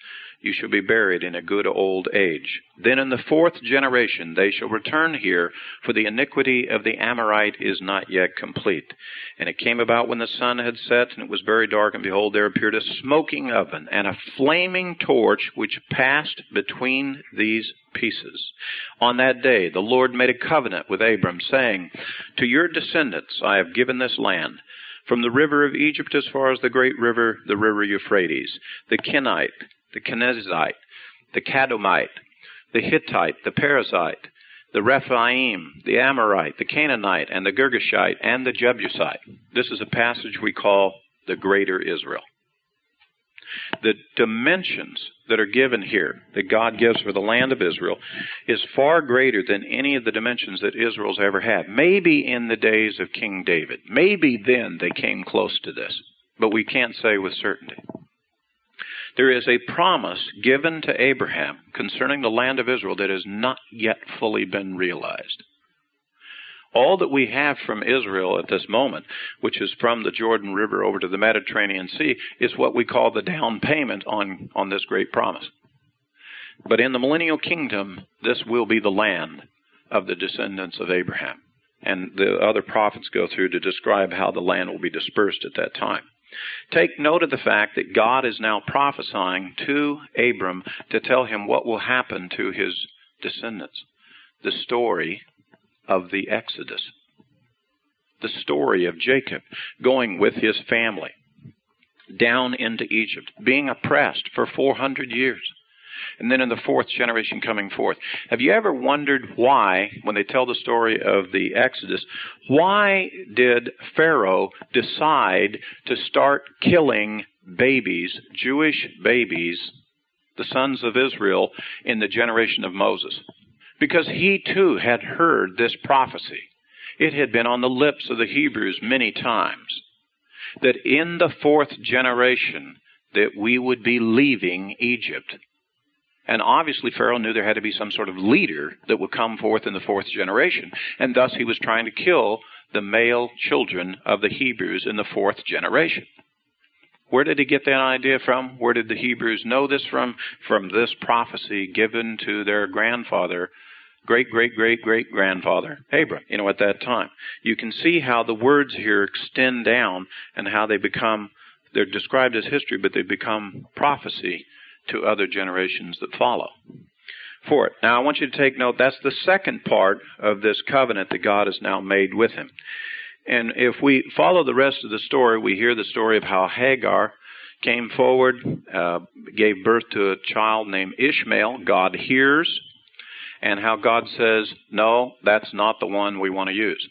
you shall be buried in a good old age. Then in the fourth generation they shall return here, for the iniquity of the Amorite is not yet complete. And it came about when the sun had set, and it was very dark, and behold, there appeared a smoking oven and a flaming torch which passed between these pieces. On that day the Lord made a covenant with Abram, saying, To your descendants I have given this land from the river of Egypt as far as the great river, the river Euphrates, the Kenite, the Kenizzite, the Kadmonite, the Hittite, the Perizzite, the Rephaim, the Amorite, the Canaanite, and the Girgashite, and the Jebusite. This is a passage we call the Greater Israel. The dimensions that are given here, that God gives for the land of Israel, is far greater than any of the dimensions that Israel's ever had. Maybe in the days of King David. Maybe then they came close to this. But we can't say with certainty there is a promise given to Abraham concerning the land of Israel that has not yet fully been realized. All that we have from Israel at this moment, which is from the Jordan River over to the Mediterranean Sea, is what we call the down payment on, on this great promise. But in the millennial kingdom, this will be the land of the descendants of Abraham. And the other prophets go through to describe how the land will be dispersed at that time. Take note of the fact that God is now prophesying to Abram to tell him what will happen to his descendants. The story of the Exodus. The story of Jacob going with his family down into Egypt, being oppressed for 400 years and then in the fourth generation coming forth. Have you ever wondered why, when they tell the story of the Exodus, why did Pharaoh decide to start killing babies, Jewish babies, the sons of Israel, in the generation of Moses? Because he too had heard this prophecy. It had been on the lips of the Hebrews many times that in the fourth generation that we would be leaving Egypt and obviously, Pharaoh knew there had to be some sort of leader that would come forth in the fourth generation. And thus, he was trying to kill the male children of the Hebrews in the fourth generation. Where did he get that idea from? Where did the Hebrews know this from? From this prophecy given to their grandfather, great, great, great, great grandfather, Abram, you know, at that time. You can see how the words here extend down and how they become, they're described as history, but they become prophecy to other generations that follow for it. Now, I want you to take note that's the second part of this covenant that God has now made with him. And if we follow the rest of the story, we hear the story of how Hagar came forward, uh, gave birth to a child named Ishmael. God hears, and how God says, No, that's not the one we want to use.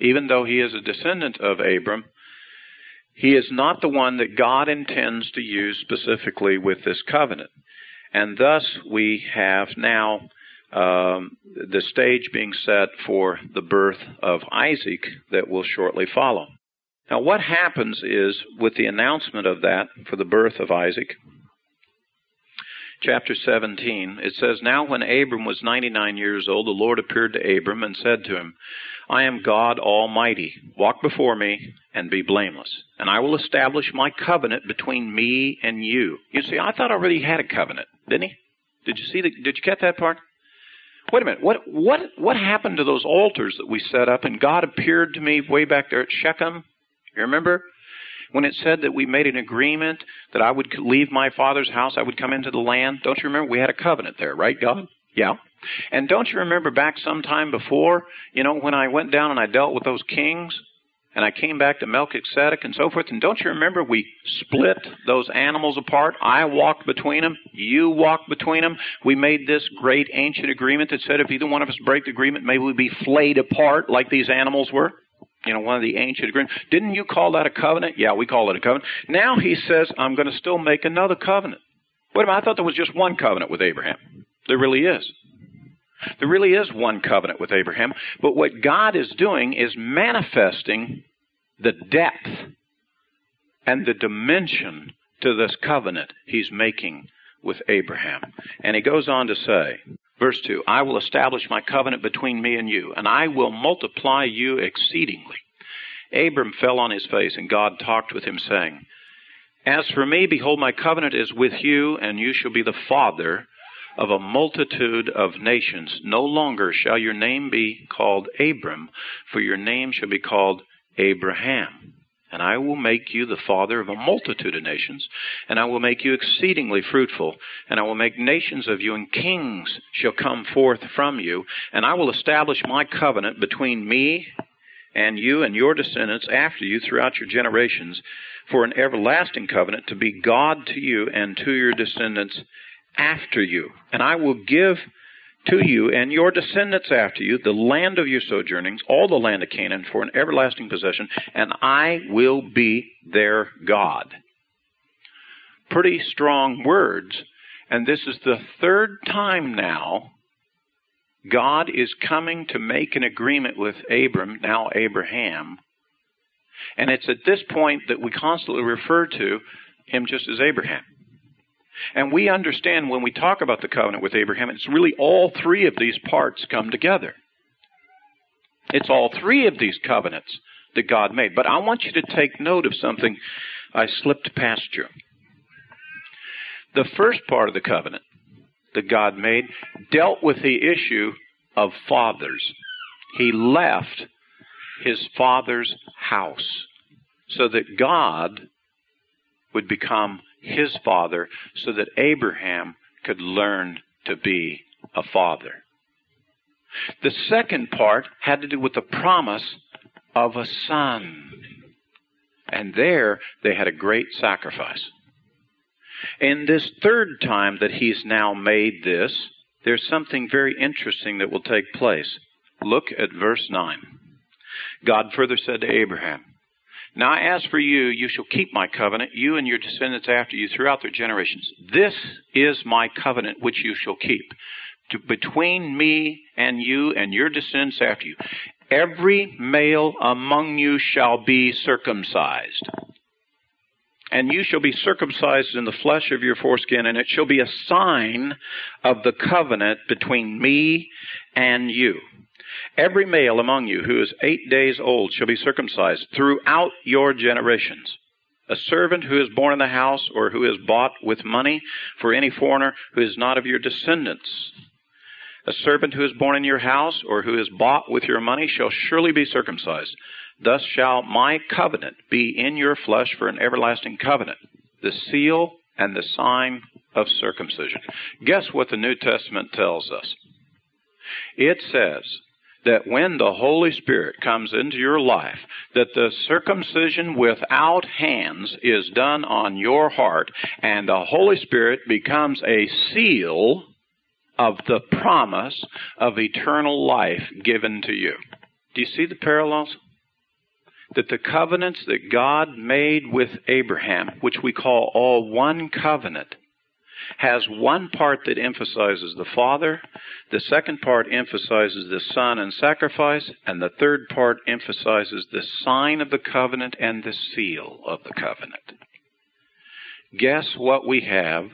Even though he is a descendant of Abram, he is not the one that God intends to use specifically with this covenant. And thus we have now um, the stage being set for the birth of Isaac that will shortly follow. Now, what happens is with the announcement of that for the birth of Isaac, chapter 17, it says, Now when Abram was 99 years old, the Lord appeared to Abram and said to him, I am God Almighty. Walk before me and be blameless. And I will establish my covenant between me and you. You see, I thought I already had a covenant, didn't he? Did you see the, did you get that part? Wait a minute. What, what, what happened to those altars that we set up and God appeared to me way back there at Shechem? You remember? When it said that we made an agreement that I would leave my father's house, I would come into the land. Don't you remember? We had a covenant there, right, God? Mm-hmm. Yeah. And don't you remember back some time before, you know, when I went down and I dealt with those kings? And I came back to Melchizedek and so forth. And don't you remember we split those animals apart? I walked between them. You walked between them. We made this great ancient agreement that said if either one of us break the agreement, maybe we'd be flayed apart like these animals were. You know, one of the ancient agreements. Didn't you call that a covenant? Yeah, we call it a covenant. Now he says, I'm going to still make another covenant. Wait a minute, I thought there was just one covenant with Abraham. There really is. There really is one covenant with Abraham, but what God is doing is manifesting the depth and the dimension to this covenant he's making with Abraham. And he goes on to say, verse 2 I will establish my covenant between me and you, and I will multiply you exceedingly. Abram fell on his face, and God talked with him, saying, As for me, behold, my covenant is with you, and you shall be the father of a multitude of nations. No longer shall your name be called Abram, for your name shall be called Abraham. And I will make you the father of a multitude of nations, and I will make you exceedingly fruitful, and I will make nations of you, and kings shall come forth from you, and I will establish my covenant between me and you and your descendants after you throughout your generations for an everlasting covenant to be God to you and to your descendants after you. And I will give to you and your descendants after you the land of your sojournings, all the land of Canaan, for an everlasting possession, and I will be their God. Pretty strong words. And this is the third time now God is coming to make an agreement with Abram, now Abraham. And it's at this point that we constantly refer to him just as Abraham. And we understand when we talk about the covenant with Abraham, it's really all three of these parts come together. It's all three of these covenants that God made. But I want you to take note of something I slipped past you. The first part of the covenant that God made dealt with the issue of fathers. He left his father's house so that God would become his father so that Abraham could learn to be a father. The second part had to do with the promise of a son. And there they had a great sacrifice. In this third time that he's now made this, there's something very interesting that will take place. Look at verse 9. God further said to Abraham, now, as for you, you shall keep my covenant, you and your descendants after you throughout their generations. This is my covenant which you shall keep to, between me and you and your descendants after you. Every male among you shall be circumcised. And you shall be circumcised in the flesh of your foreskin, and it shall be a sign of the covenant between me and you. Every male among you who is eight days old shall be circumcised throughout your generations. A servant who is born in the house or who is bought with money for any foreigner who is not of your descendants. A servant who is born in your house or who is bought with your money shall surely be circumcised. Thus shall my covenant be in your flesh for an everlasting covenant, the seal and the sign of circumcision. Guess what the New Testament tells us? It says that when the Holy Spirit comes into your life, that the circumcision without hands is done on your heart, and the Holy Spirit becomes a seal of the promise of eternal life given to you. Do you see the parallels? That the covenants that God made with Abraham, which we call all one covenant, has one part that emphasizes the Father, the second part emphasizes the Son and sacrifice, and the third part emphasizes the sign of the covenant and the seal of the covenant. Guess what we have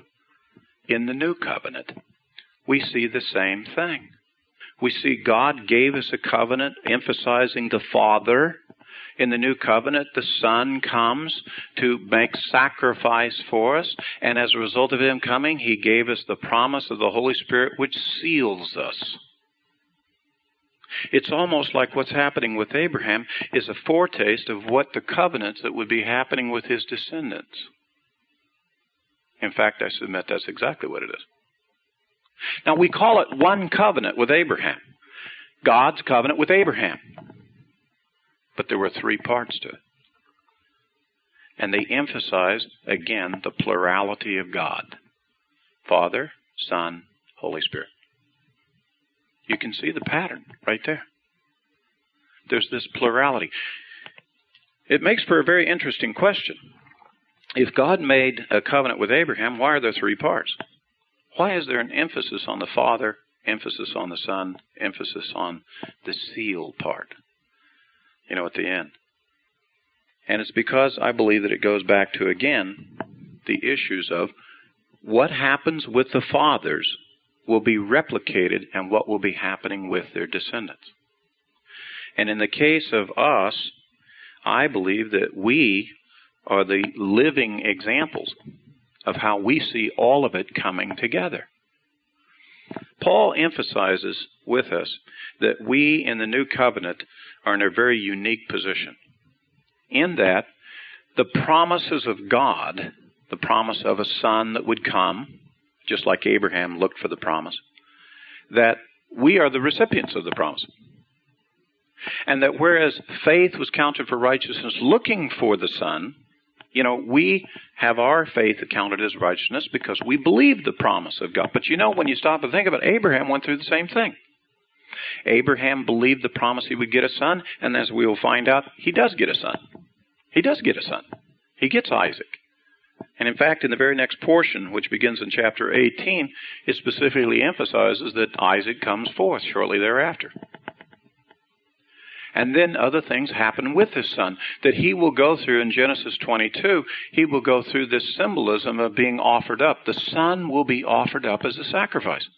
in the new covenant? We see the same thing. We see God gave us a covenant emphasizing the Father in the new covenant, the Son comes to make sacrifice for us, and as a result of Him coming, He gave us the promise of the Holy Spirit, which seals us. It's almost like what's happening with Abraham is a foretaste of what the covenants that would be happening with his descendants. In fact, I submit that's exactly what it is. Now, we call it one covenant with Abraham. God's covenant with Abraham. But there were three parts to it. And they emphasized, again, the plurality of God Father, Son, Holy Spirit. You can see the pattern right there. There's this plurality. It makes for a very interesting question. If God made a covenant with Abraham, why are there three parts? Why is there an emphasis on the Father, emphasis on the Son, emphasis on the seal part? You know, at the end. And it's because I believe that it goes back to, again, the issues of what happens with the fathers will be replicated and what will be happening with their descendants. And in the case of us, I believe that we are the living examples of how we see all of it coming together. Paul emphasizes with us that we in the new covenant are in a very unique position. In that, the promises of God, the promise of a son that would come, just like Abraham looked for the promise, that we are the recipients of the promise. And that whereas faith was counted for righteousness looking for the Son, you know, we have our faith accounted as righteousness because we believe the promise of God. But you know, when you stop and think of it, Abraham went through the same thing. Abraham believed the promise he would get a son, and as we will find out, he does get a son. He does get a son. He gets Isaac. And in fact, in the very next portion, which begins in chapter 18, it specifically emphasizes that Isaac comes forth shortly thereafter. And then other things happen with his son that he will go through in Genesis 22. He will go through this symbolism of being offered up. The son will be offered up as a sacrifice.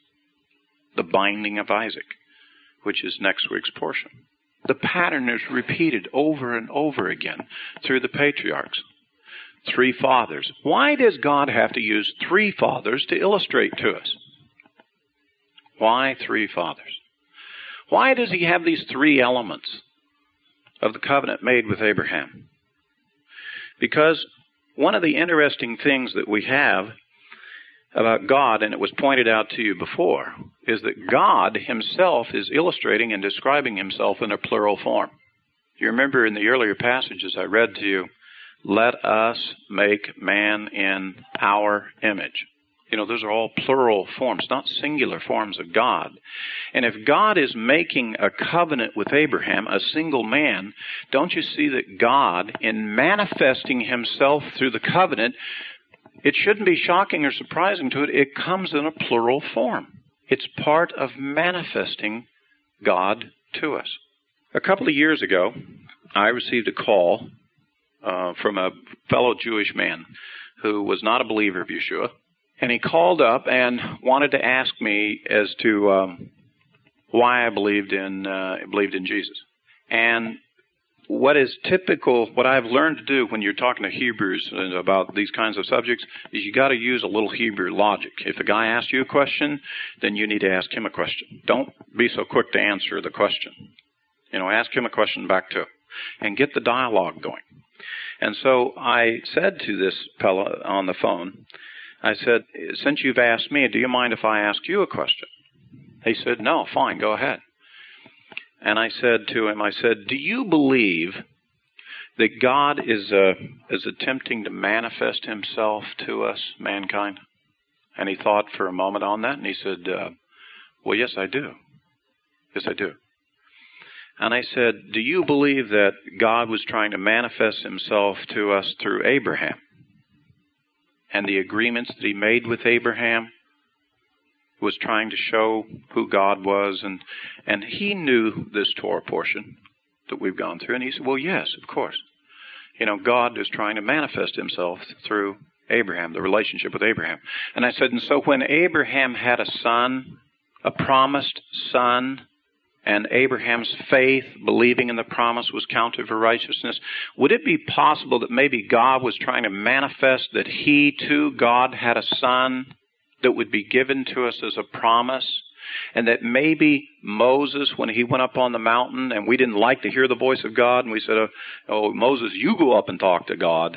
The binding of Isaac, which is next week's portion. The pattern is repeated over and over again through the patriarchs. Three fathers. Why does God have to use three fathers to illustrate to us? Why three fathers? Why does he have these three elements? Of the covenant made with Abraham. Because one of the interesting things that we have about God, and it was pointed out to you before, is that God himself is illustrating and describing himself in a plural form. You remember in the earlier passages I read to you, let us make man in our image. You know, those are all plural forms, not singular forms of God. And if God is making a covenant with Abraham, a single man, don't you see that God, in manifesting himself through the covenant, it shouldn't be shocking or surprising to it, it comes in a plural form. It's part of manifesting God to us. A couple of years ago, I received a call uh, from a fellow Jewish man who was not a believer of Yeshua and he called up and wanted to ask me as to um, why I believed in uh, believed in Jesus. And what is typical, what I've learned to do when you're talking to Hebrews about these kinds of subjects, is you got to use a little Hebrew logic. If a guy asks you a question, then you need to ask him a question. Don't be so quick to answer the question. You know, ask him a question back too, and get the dialogue going. And so I said to this fellow on the phone, I said, Since you've asked me, do you mind if I ask you a question? He said, No, fine, go ahead. And I said to him, I said, Do you believe that God is, uh, is attempting to manifest himself to us, mankind? And he thought for a moment on that, and he said, uh, Well, yes, I do. Yes, I do. And I said, Do you believe that God was trying to manifest himself to us through Abraham? And the agreements that he made with Abraham was trying to show who God was and and he knew this Torah portion that we've gone through and he said, "Well, yes, of course. You know, God is trying to manifest himself through Abraham, the relationship with Abraham." And I said, "And so when Abraham had a son, a promised son, and Abraham's faith, believing in the promise, was counted for righteousness, would it be possible that maybe God was trying to manifest that he too, God, had a son that would be given to us as a promise? And that maybe Moses, when he went up on the mountain and we didn't like to hear the voice of God, and we said, Oh, oh Moses, you go up and talk to God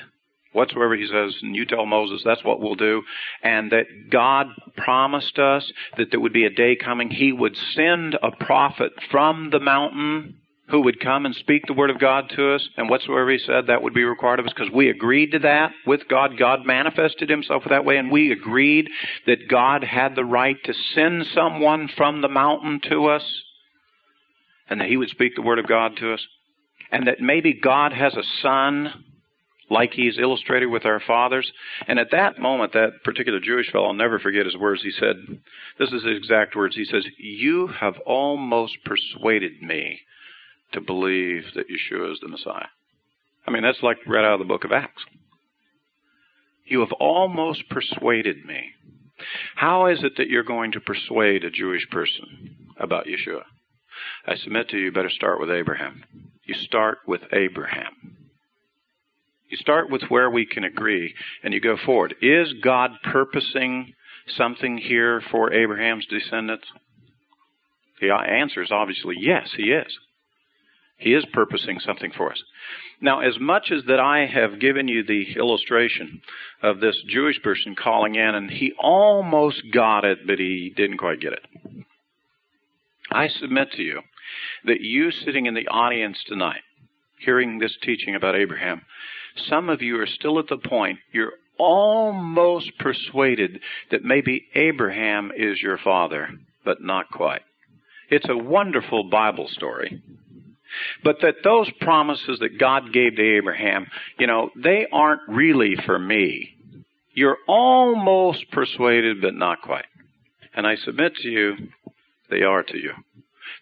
whatsoever he says, and you tell Moses, that's what we'll do. And that God promised us that there would be a day coming, he would send a prophet from the mountain who would come and speak the word of God to us, and whatsoever he said, that would be required of us, because we agreed to that with God. God manifested himself that way, and we agreed that God had the right to send someone from the mountain to us, and that he would speak the word of God to us. And that maybe God has a son like he's illustrated with our fathers. And at that moment, that particular Jewish fellow, I'll never forget his words. He said, This is his exact words. He says, You have almost persuaded me to believe that Yeshua is the Messiah. I mean, that's like right out of the book of Acts. You have almost persuaded me. How is it that you're going to persuade a Jewish person about Yeshua? I submit to you, you better start with Abraham. You start with Abraham. You start with where we can agree and you go forward. Is God purposing something here for Abraham's descendants? The answer is obviously yes, he is. He is purposing something for us. Now, as much as that I have given you the illustration of this Jewish person calling in and he almost got it, but he didn't quite get it. I submit to you that you sitting in the audience tonight, hearing this teaching about Abraham, some of you are still at the point you're almost persuaded that maybe Abraham is your father, but not quite. It's a wonderful Bible story. But that those promises that God gave to Abraham, you know, they aren't really for me. You're almost persuaded, but not quite. And I submit to you, they are to you.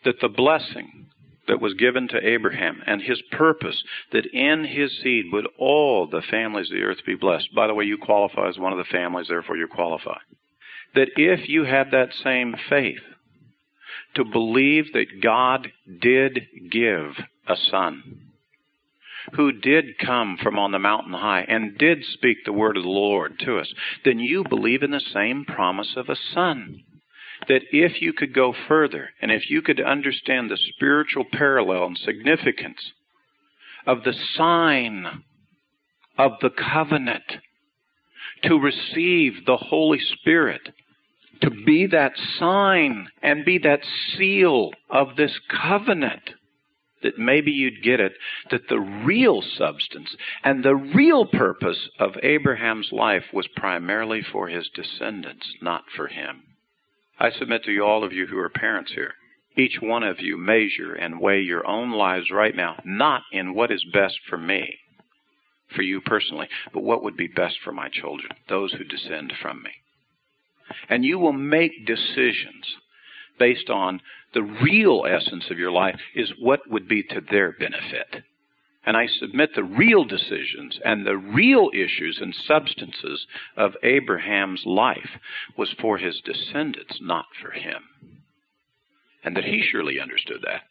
That the blessing that was given to Abraham and his purpose that in his seed would all the families of the earth be blessed. By the way, you qualify as one of the families, therefore you qualify. That if you have that same faith, to believe that God did give a son who did come from on the mountain high and did speak the word of the Lord to us, then you believe in the same promise of a son. That if you could go further and if you could understand the spiritual parallel and significance of the sign of the covenant to receive the Holy Spirit to be that sign and be that seal of this covenant that maybe you'd get it that the real substance and the real purpose of Abraham's life was primarily for his descendants, not for him. I submit to you, all of you who are parents here, each one of you measure and weigh your own lives right now, not in what is best for me, for you personally, but what would be best for my children, those who descend from me. And you will make decisions based on the real essence of your life is what would be to their benefit. And I submit the real decisions and the real issues and substances of Abraham's life was for his descendants, not for him. And that he surely understood that.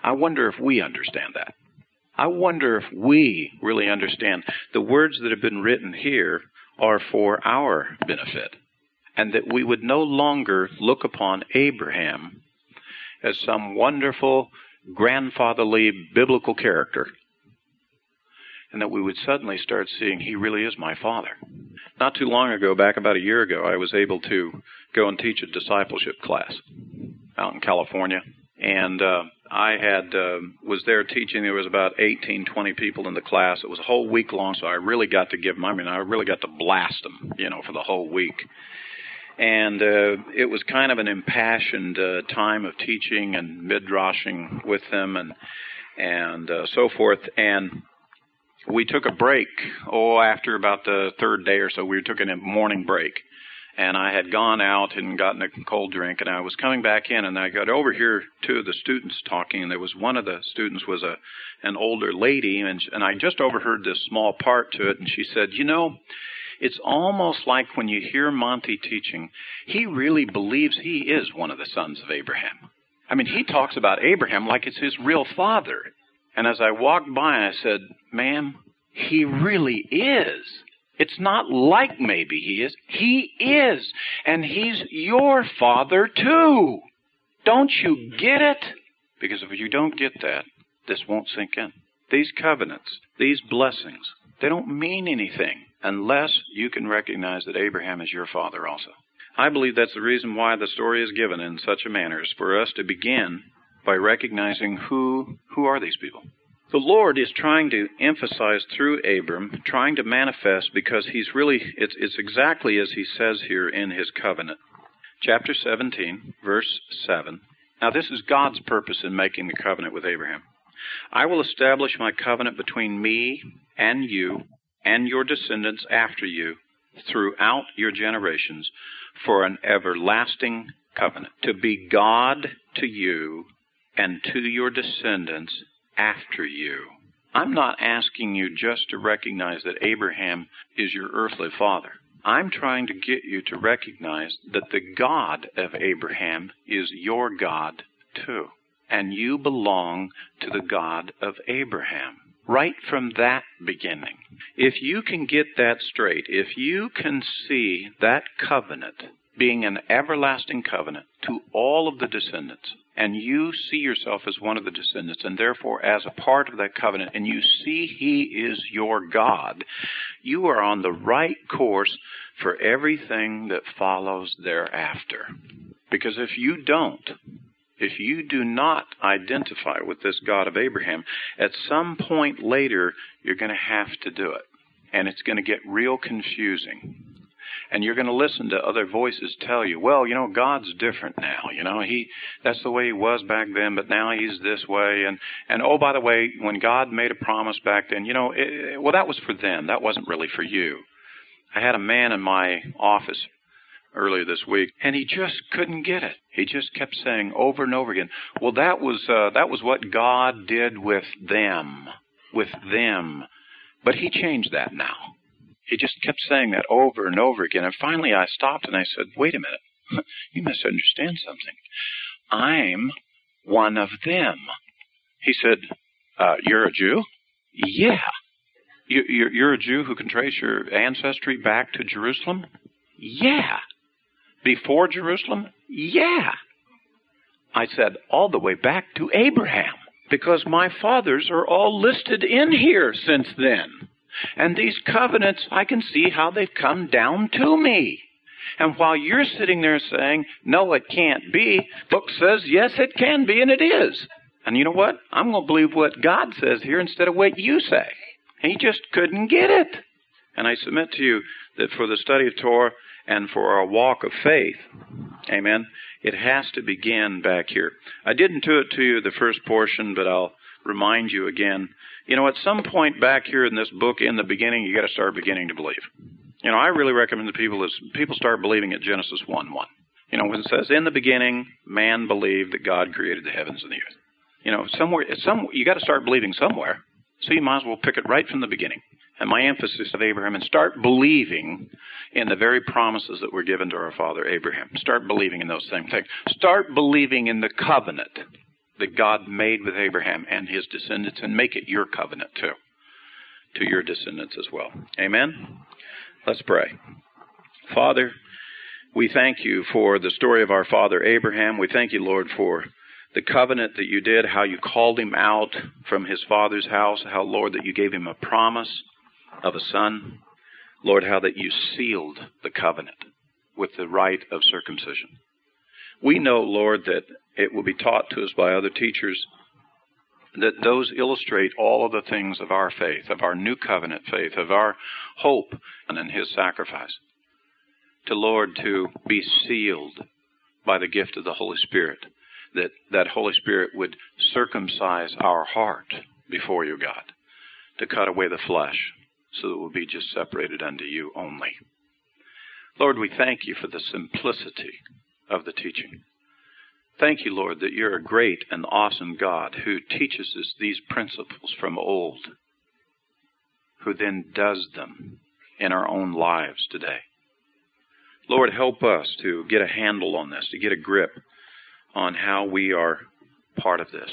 I wonder if we understand that. I wonder if we really understand the words that have been written here are for our benefit and that we would no longer look upon Abraham as some wonderful, grandfatherly biblical character, and that we would suddenly start seeing he really is my father. Not too long ago, back about a year ago, I was able to go and teach a discipleship class out in California, and uh, I had uh, was there teaching. There was about 18, 20 people in the class. It was a whole week long, so I really got to give them. I mean, I really got to blast them, you know, for the whole week and uh, it was kind of an impassioned uh, time of teaching and midrashing with them and and uh, so forth. And we took a break. Oh, after about the third day or so, we took a morning break. And I had gone out and gotten a cold drink, and I was coming back in, and I got over here two of the students talking, and there was one of the students was a an older lady, and and I just overheard this small part to it, and she said, you know, it's almost like when you hear Monte teaching, he really believes he is one of the sons of Abraham. I mean, he talks about Abraham like it's his real father. And as I walked by, I said, Ma'am, he really is. It's not like maybe he is. He is. And he's your father too. Don't you get it? Because if you don't get that, this won't sink in. These covenants, these blessings, they don't mean anything unless you can recognize that Abraham is your father also. I believe that's the reason why the story is given in such a manner, is for us to begin by recognizing who who are these people. The Lord is trying to emphasize through Abram, trying to manifest because he's really it's it's exactly as he says here in his covenant. Chapter 17, verse 7. Now this is God's purpose in making the covenant with Abraham. I will establish my covenant between me and you and your descendants after you throughout your generations for an everlasting covenant, to be God to you and to your descendants after you. I'm not asking you just to recognize that Abraham is your earthly father. I'm trying to get you to recognize that the God of Abraham is your God too. And you belong to the God of Abraham. Right from that beginning. If you can get that straight, if you can see that covenant being an everlasting covenant to all of the descendants, and you see yourself as one of the descendants, and therefore as a part of that covenant, and you see He is your God, you are on the right course for everything that follows thereafter. Because if you don't, if you do not identify with this God of Abraham, at some point later, you're going to have to do it. And it's going to get real confusing and you're going to listen to other voices tell you, well, you know, God's different now. You know, he that's the way he was back then, but now he's this way. And and oh, by the way, when God made a promise back then, you know, it, well, that was for them. That wasn't really for you. I had a man in my office earlier this week, and he just couldn't get it. He just kept saying over and over again, "Well, that was uh, that was what God did with them, with them." But he changed that now he just kept saying that over and over again. And finally I stopped and I said, wait a minute. you misunderstand something. I'm one of them. He said, uh, you're a Jew? Yeah. You, you're, you're a Jew who can trace your ancestry back to Jerusalem? Yeah. Before Jerusalem? Yeah. I said, all the way back to Abraham, because my fathers are all listed in here since then. And these covenants, I can see how they've come down to me. And while you're sitting there saying, no, it can't be, book says, yes, it can be, and it is. And you know what? I'm going to believe what God says here instead of what you say. He just couldn't get it. And I submit to you that for the study of Torah and for our walk of faith, amen, it has to begin back here. I didn't do it to you the first portion, but I'll remind you again you know, at some point back here in this book, in the beginning, you got to start beginning to believe. You know, I really recommend to people is people start believing at Genesis one one. You know, when it says in the beginning, man believed that God created the heavens and the earth. You know, somewhere, some you got to start believing somewhere. So you might as well pick it right from the beginning. And my emphasis of Abraham and start believing in the very promises that were given to our father Abraham. Start believing in those same things. Start believing in the covenant that God made with Abraham and his descendants and make it your covenant too, to your descendants as well. Amen? Let's pray. Father, we thank you for the story of our father Abraham. We thank you, Lord, for the covenant that you did, how you called him out from his father's house, how, Lord, that you gave him a promise of a son. Lord, how that you sealed the covenant with the rite of circumcision. We know, Lord, that it will be taught to us by other teachers that those illustrate all of the things of our faith, of our new covenant faith, of our hope and in his sacrifice. To Lord, to be sealed by the gift of the Holy Spirit, that that Holy Spirit would circumcise our heart before you, God, to cut away the flesh so that we'll be just separated unto you only. Lord, we thank you for the simplicity of the teaching. Thank you, Lord, that you're a great and awesome God who teaches us these principles from old, who then does them in our own lives today. Lord, help us to get a handle on this, to get a grip on how we are part of this.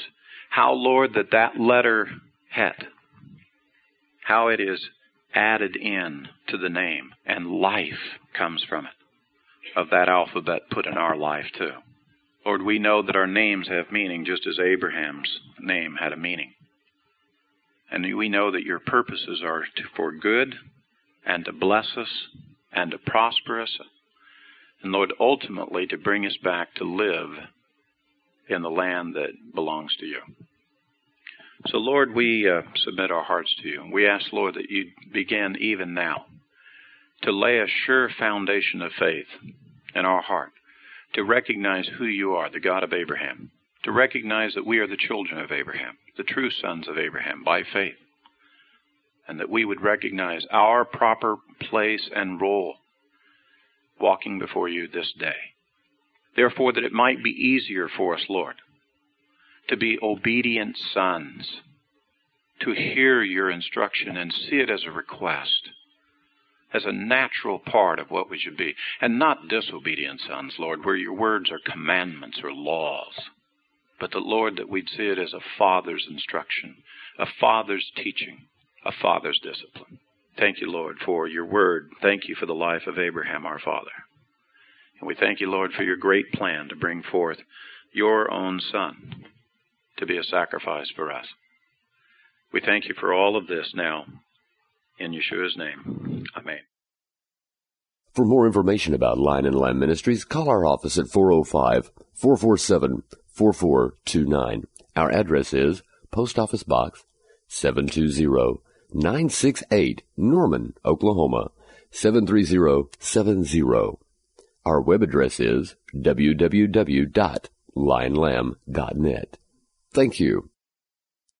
How, Lord, that that letter het, how it is added in to the name, and life comes from it, of that alphabet put in our life too. Lord, we know that our names have meaning just as Abraham's name had a meaning. And we know that your purposes are to, for good and to bless us and to prosper us. And Lord, ultimately to bring us back to live in the land that belongs to you. So, Lord, we uh, submit our hearts to you. We ask, Lord, that you begin even now to lay a sure foundation of faith in our heart to recognize who you are, the God of Abraham, to recognize that we are the children of Abraham, the true sons of Abraham by faith, and that we would recognize our proper place and role walking before you this day. Therefore, that it might be easier for us, Lord, to be obedient sons to hear your instruction and see it as a request, as a natural part of what we should be, and not disobedient sons, Lord, where your words are commandments or laws, but that, Lord, that we'd see it as a father's instruction, a father's teaching, a father's discipline. Thank you, Lord, for your word. Thank you for the life of Abraham, our father. And we thank you, Lord, for your great plan to bring forth your own son to be a sacrifice for us. We thank you for all of this now. In Yeshua's name. Amen. For more information about Lion and Lamb Ministries, call our office at 405 447 4429. Our address is Post Office Box 720 968 Norman, Oklahoma 73070. Our web address is www.lionlamb.net. Thank you.